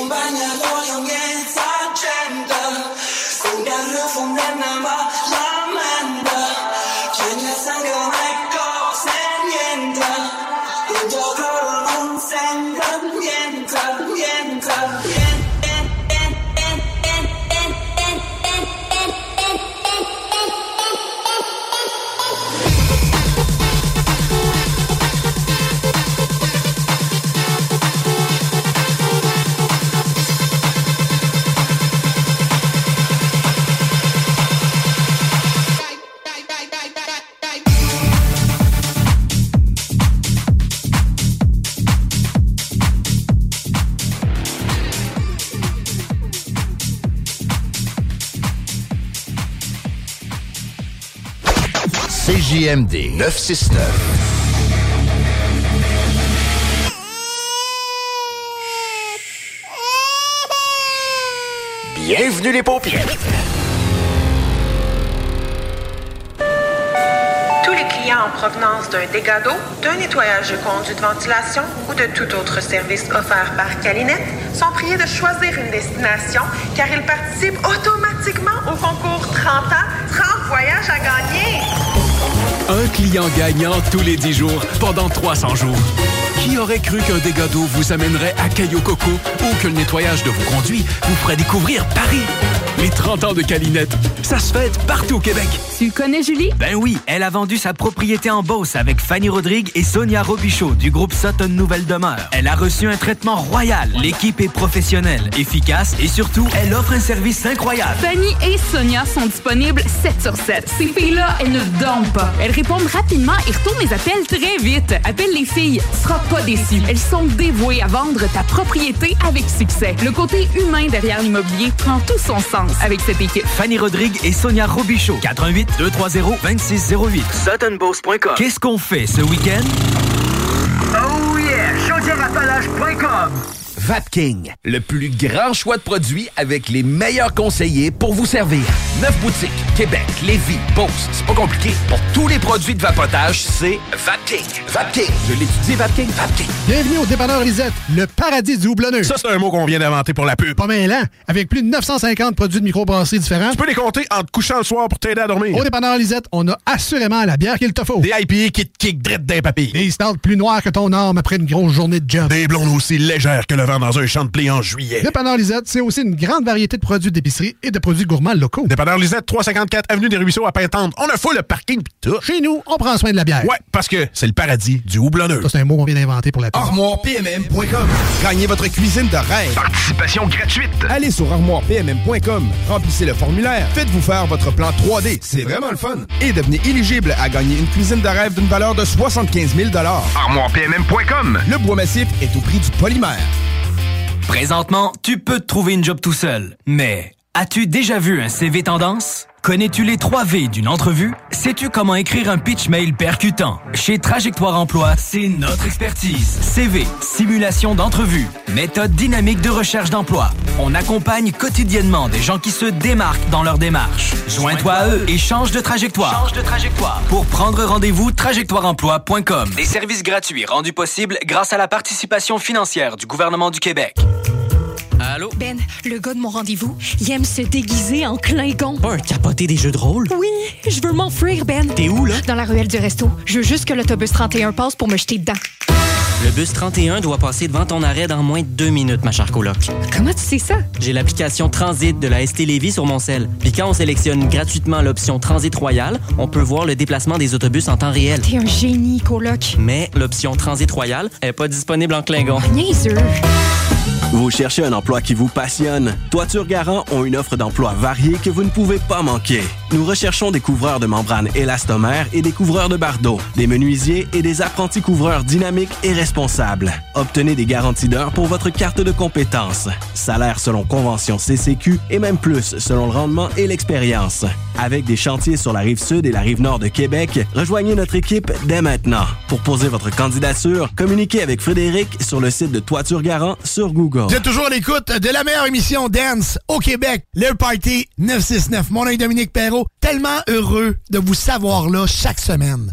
Bañador y un mensajero, soñando con la nueva. CJMD 969. Bienvenue les paupières. Tous les clients en provenance d'un dégât d'eau, d'un nettoyage de conduits de ventilation ou de tout autre service offert par Calinette sont priés de choisir une destination car ils participent automatiquement au concours 30 ans, 30 voyages à gagner. Un client gagnant tous les 10 jours pendant 300 jours. Qui aurait cru qu'un dégât d'eau vous amènerait à Cayo Coco ou que le nettoyage de vos conduits vous ferait découvrir Paris? Les 30 ans de Calinette, ça se fête partout au Québec. Tu connais Julie? Ben oui, elle a vendu sa propriété en Beauce avec Fanny Rodrigue et Sonia Robichaud du groupe Sutton Nouvelle Demeure. Elle a reçu un traitement royal. L'équipe est professionnelle, efficace et surtout, elle offre un service incroyable. Fanny et Sonia sont disponibles 7 sur 7. Ces filles-là, elles ne dorment pas. Elles répondent rapidement et retournent les appels très vite. Appelle les filles, tu seras pas déçu. Elles sont dévouées à vendre ta propriété avec succès. Le côté humain derrière l'immobilier prend tout son sens avec cette équipe. Fanny Rodrigue et Sonia Robichaud. 88 230 2608. SuttonBoss.com. Qu'est-ce qu'on fait ce week-end? Oh yeah! Chaudièreappalaches.com Vapking, le plus grand choix de produits avec les meilleurs conseillers pour vous servir. Neuf boutiques, Québec, Lévis, Beauce, c'est pas compliqué. Pour tous les produits de vapotage, c'est Vapking. Vapking, je l'étudie, Vapking, Vapking. Bienvenue au dépanneur Lisette, le paradis du houblonneux. Ça, c'est un mot qu'on vient d'inventer pour la pub. Pas mêlant, avec plus de 950 produits de microbrasserie différents. Tu peux les compter en te couchant le soir pour t'aider à dormir. Au dépanneur Lisette, on a assurément la bière qu'il te faut. Des IPA qui te kick drette d'un papy. Des stouts plus noirs que ton arme après une grosse journée de job. Des blondes aussi légères que le vent dans un champ de blé en juillet. Dépanneur Lisette, c'est aussi une grande variété de produits d'épicerie et de produits gourmands locaux. Dépanneur Lisette, 354 Avenue des Ruisseaux à Pintante. On a full le parking pis tout. Chez nous, on prend soin de la bière. Ouais, parce que c'est le paradis du houblonneux. Ça, c'est un mot qu'on vient d'inventer pour la. ArmoirePMM.com. Gagnez votre cuisine de rêve. Participation gratuite. Allez sur armoirepmm.com, remplissez le formulaire, faites-vous faire votre plan 3D, c'est vraiment le fun. Et devenez éligible à gagner une cuisine de rêve d'une valeur de 75 000 ArmoirePMM.com. Le bois massif est au prix du polymère. Présentement, tu peux te trouver une job tout seul. Mais as-tu déjà vu un CV tendance? Connais-tu les 3 V d'une entrevue? Sais-tu comment écrire un pitch mail percutant? Chez Trajectoire Emploi, c'est notre expertise. CV, simulation d'entrevue, méthode dynamique de recherche d'emploi. On accompagne quotidiennement des gens qui se démarquent dans leur démarche. Joins-toi à eux et change de trajectoire. Change de trajectoire. Pour prendre rendez-vous, trajectoireemploi.com. Des services gratuits rendus possibles grâce à la participation financière du gouvernement du Québec. Allô? Ben, le gars de mon rendez-vous, il aime se déguiser en Klingon. Pas un capoté des jeux de rôle? Oui, je veux m'enfuir, Ben. T'es où, là? Dans la ruelle du resto. Je veux juste que l'autobus 31 passe pour me jeter dedans. Le bus 31 doit passer devant ton arrêt dans moins de deux minutes, ma chère coloc. Comment tu sais ça? J'ai l'application Transit de la ST Lévis sur mon sel. Puis quand on sélectionne gratuitement l'option Transit Royal, on peut voir le déplacement des autobus en temps réel. T'es un génie, coloc. Mais l'option Transit Royal est pas disponible en Klingon. Niaiseux. Vous cherchez un emploi qui vous passionne? Toiture Garant ont une offre d'emploi variée que vous ne pouvez pas manquer. Nous recherchons des couvreurs de membranes élastomères et des couvreurs de bardeaux, des menuisiers et des apprentis couvreurs dynamiques et responsables. Obtenez des garanties d'heure pour votre carte de compétences. Salaire selon convention CCQ et même plus selon le rendement et l'expérience. Avec des chantiers sur la rive sud et la rive nord de Québec, rejoignez notre équipe dès maintenant. Pour poser votre candidature, communiquez avec Frédéric sur le site de Toiture Garant sur Google. Êtes toujours à l'écoute de la meilleure émission Dance au Québec, le Party 969. Mon nom est Dominique Perrault. Tellement heureux de vous savoir là chaque semaine.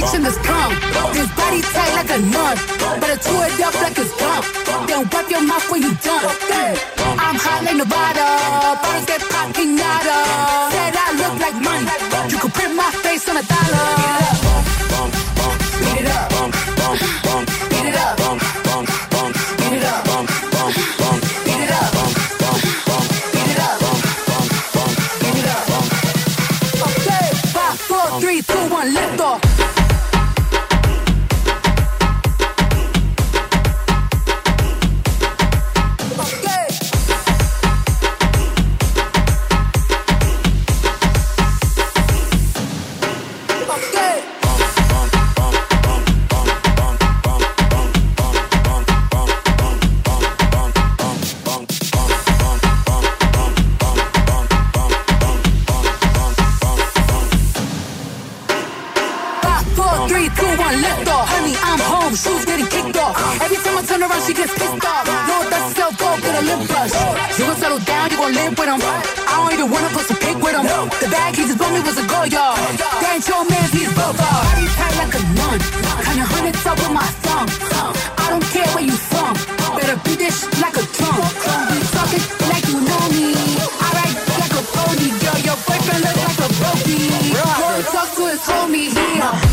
This peach in this body tight like a nun. Better chew it up like it's gum. Then wipe your mouth when you done. I'm hot like Nevada. Bottles get popping nada. Said I look like money. You could print my face on a dollar. Beat it up. Beat it up. Beat it up. Beat it up. Three, two, one, lift off. Shoes getting kicked off. Every time I turn around, she gets pissed off. No, that's self go get a lip brush. You gon' settle down, you gon' live with him. I don't even wanna put some pick with him. The bag he just bought me was a go yard. That your man, he's both Body tight like a nun. Kinda hundred top with my thumb. I don't care where you from. Better beat this like a drum. Talking like you know me. I ride like a pony, girl. Your boyfriend look like a brokey. Talk to his homie here.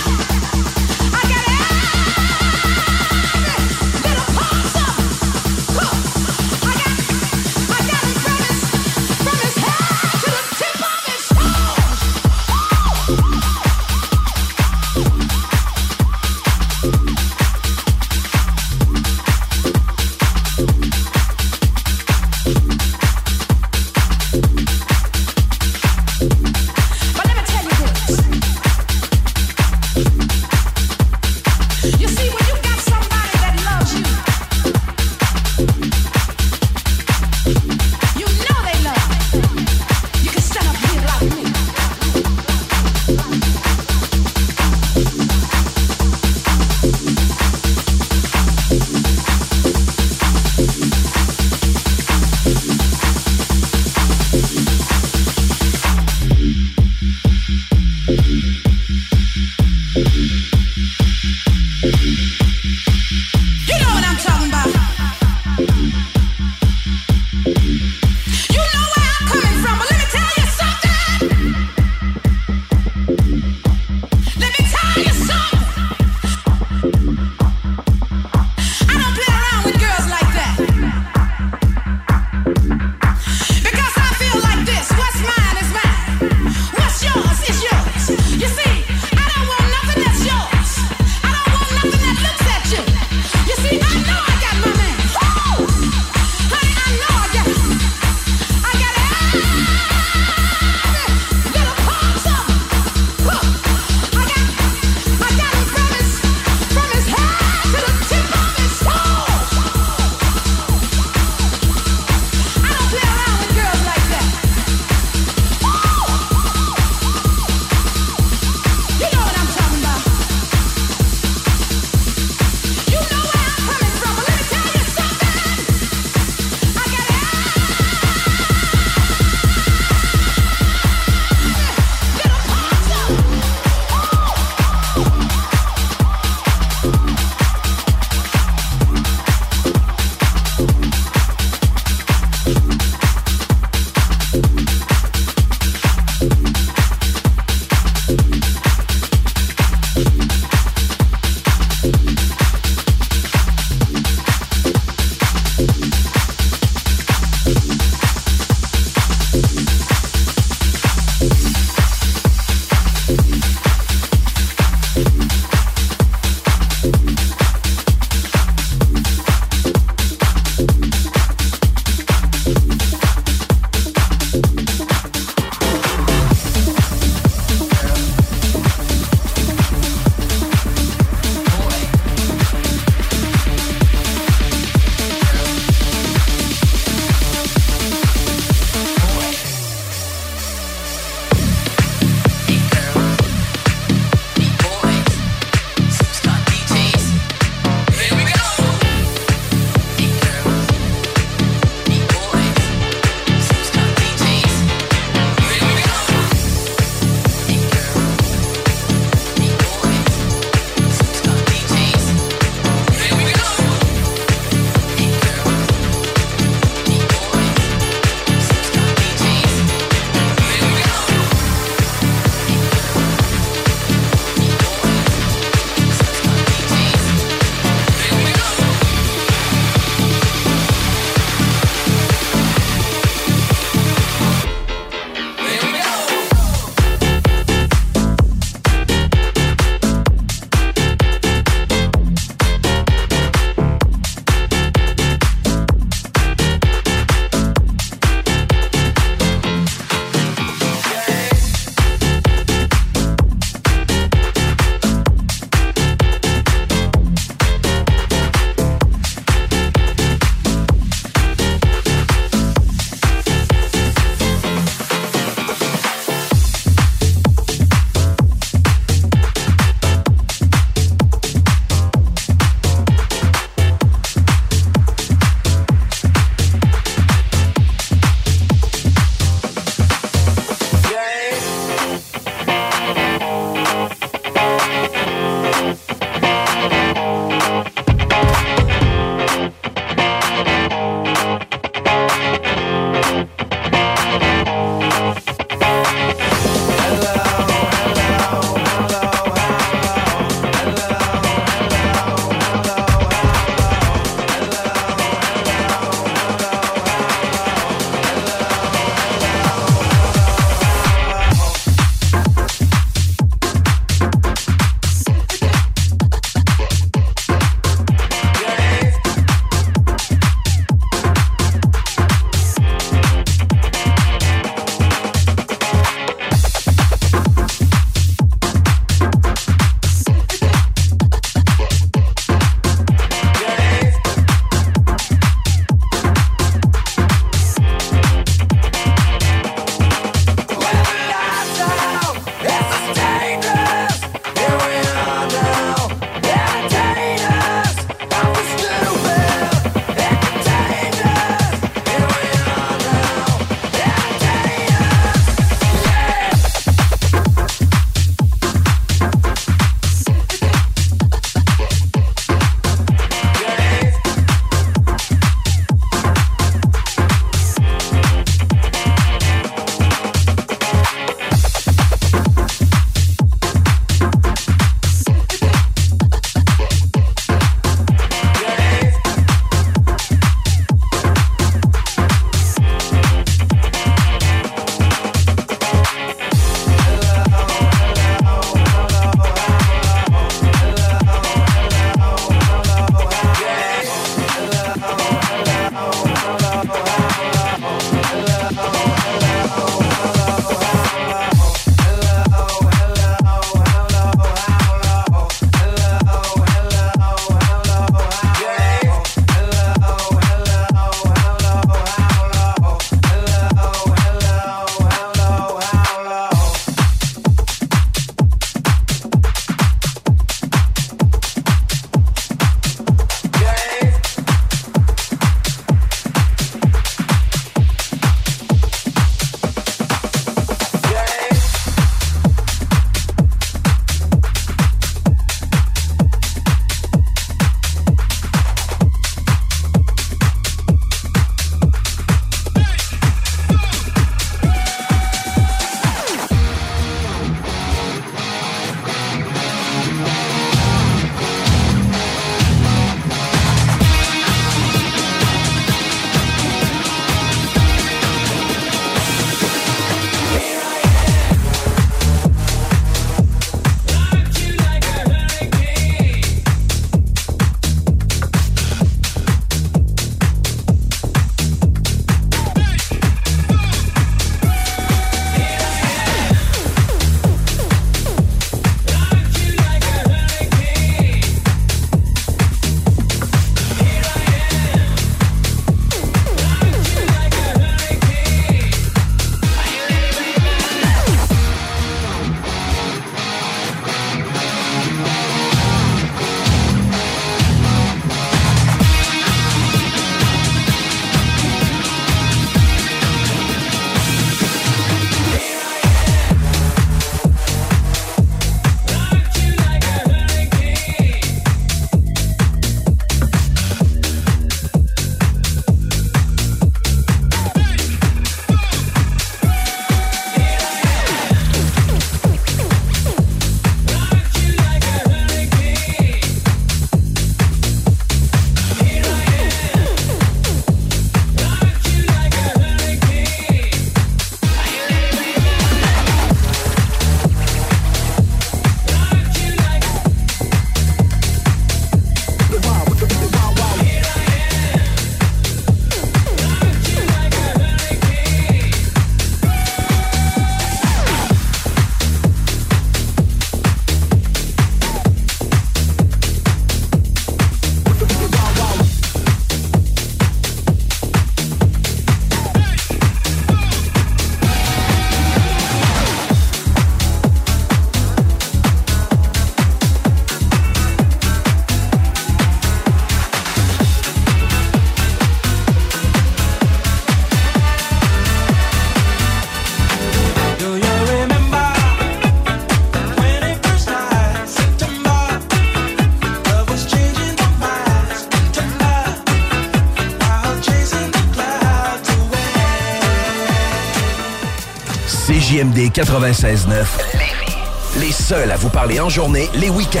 CJMD 96.9 Lévis. Les seuls à vous parler en journée, les week-ends.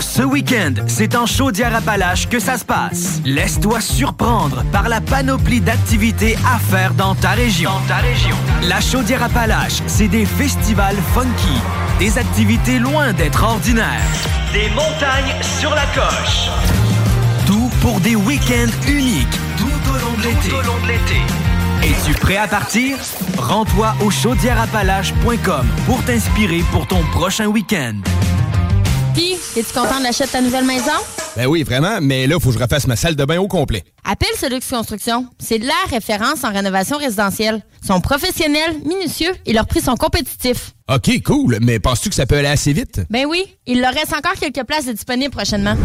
Ce week-end, c'est en Chaudière-Appalaches que ça se passe. Laisse-toi surprendre par la panoplie d'activités à faire dans ta région. Dans ta région. La Chaudière-Appalaches, c'est des festivals funky, des activités loin d'être ordinaires, des montagnes sur la coche. Tout pour des week-ends uniques tout au long de l'été. Es-tu prêt à partir? Rends-toi au chaudièreappalaches.com pour t'inspirer pour ton prochain week-end. Pis, es-tu content de l'achat de ta nouvelle maison? Ben oui, vraiment, mais là, faut que je refasse ma salle de bain au complet. Appelle Solux Construction. C'est de la référence en rénovation résidentielle. Ils sont professionnels, minutieux et leurs prix sont compétitifs. OK, cool, mais penses-tu que ça peut aller assez vite? Ben oui, il leur reste encore quelques places de disponibles prochainement.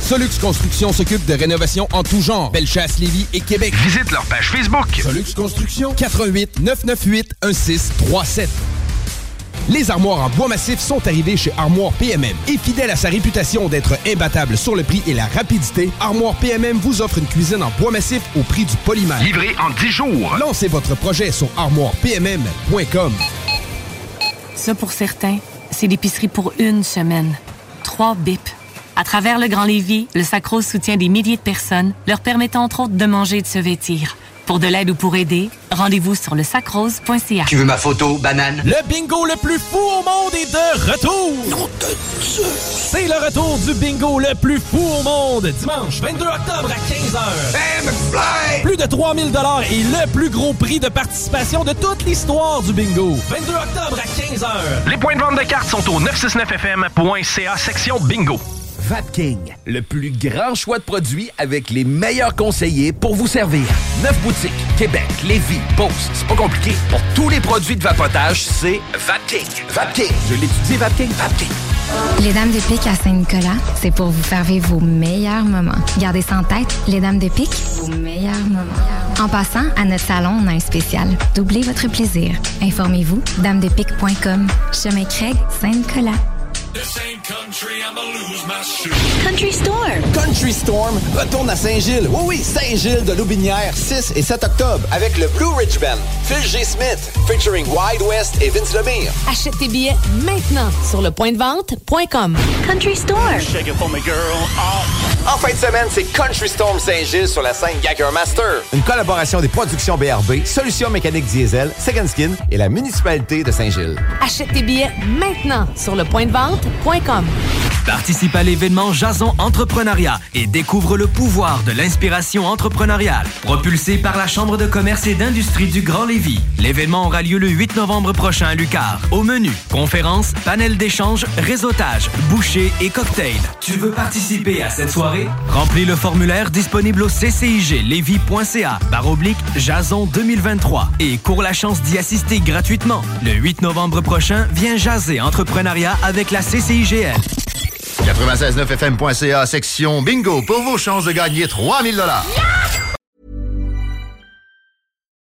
Solux Construction s'occupe de rénovation en tout genre. Bellechasse, Lévis et Québec. Visite leur page Facebook. Solux Construction, 88 998 1637. Les armoires en bois massif sont arrivées chez Armoire PMM. Et fidèle à sa réputation d'être imbattable sur le prix et la rapidité, Armoire PMM vous offre une cuisine en bois massif au prix du polymère. Livré en 10 jours. Lancez votre projet sur armoirepmm.com. Ça, pour certains, c'est l'épicerie pour une semaine. Trois bips. À travers le Grand Lévis, le Sacro soutient des milliers de personnes, leur permettant entre autres de manger et de se vêtir. Pour de l'aide ou pour aider, rendez-vous sur le sacrose.ca. Tu veux ma photo, banane? Le bingo le plus fou au monde est de retour! C'est le retour du bingo le plus fou au monde! Dimanche 22 octobre à 15h. Plus de 3000 et le plus gros prix de participation de toute l'histoire du bingo. 22 octobre à 15h. Les points de vente de cartes sont au 969fm.ca section bingo. Vapking, le plus grand choix de produits avec les meilleurs conseillers pour vous servir. Neuf boutiques, Québec, Lévis, Beauce, c'est pas compliqué. Pour tous les produits de vapotage, c'est Vapking. Vapking, je l'étudie, Vapking, Vapking. Les Dames de Pique à Saint-Nicolas, c'est pour vous faire vos meilleurs moments. Gardez ça en tête, les Dames de Pique, vos meilleurs moments. En passant, à notre salon, on a un spécial. Doublez votre plaisir. Informez-vous, damedepique.com. Chemin Craig, Saint-Nicolas. Country Storm. Country Storm retourne à Saint-Gilles. Oui, oui, Saint-Gilles de Loubinière, 6 et 7 octobre, avec le Blue Ridge Band. Phil G. Smith, featuring Wide West et Vince Lemire. Achète tes billets maintenant sur le point de vente.com. Country Storm. En fin de semaine, c'est Country Storm Saint-Gilles sur la scène Gagger Master. Une collaboration des productions BRB, Solutions mécaniques diesel, Second Skin et la municipalité de Saint-Gilles. Achète tes billets maintenant sur le point de Participe à l'événement Jason Entrepreneuriat et découvre le pouvoir de l'inspiration entrepreneuriale. Propulsé par la Chambre de commerce et d'industrie du Grand Lévis. L'événement aura lieu le 8 novembre prochain à Lucar. Au menu, conférences, panel d'échange, réseautage, bouchées et cocktails. Tu veux participer à cette soirée? Remplis le formulaire disponible au cciglevy.ca barre oblique Jason 2023 et cours la chance d'y assister gratuitement. Le 8 novembre prochain, viens jaser entrepreneuriat avec la CCIGL. 969fm.ca, section bingo, pour vos chances de gagner 3000 dollars.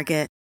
Target.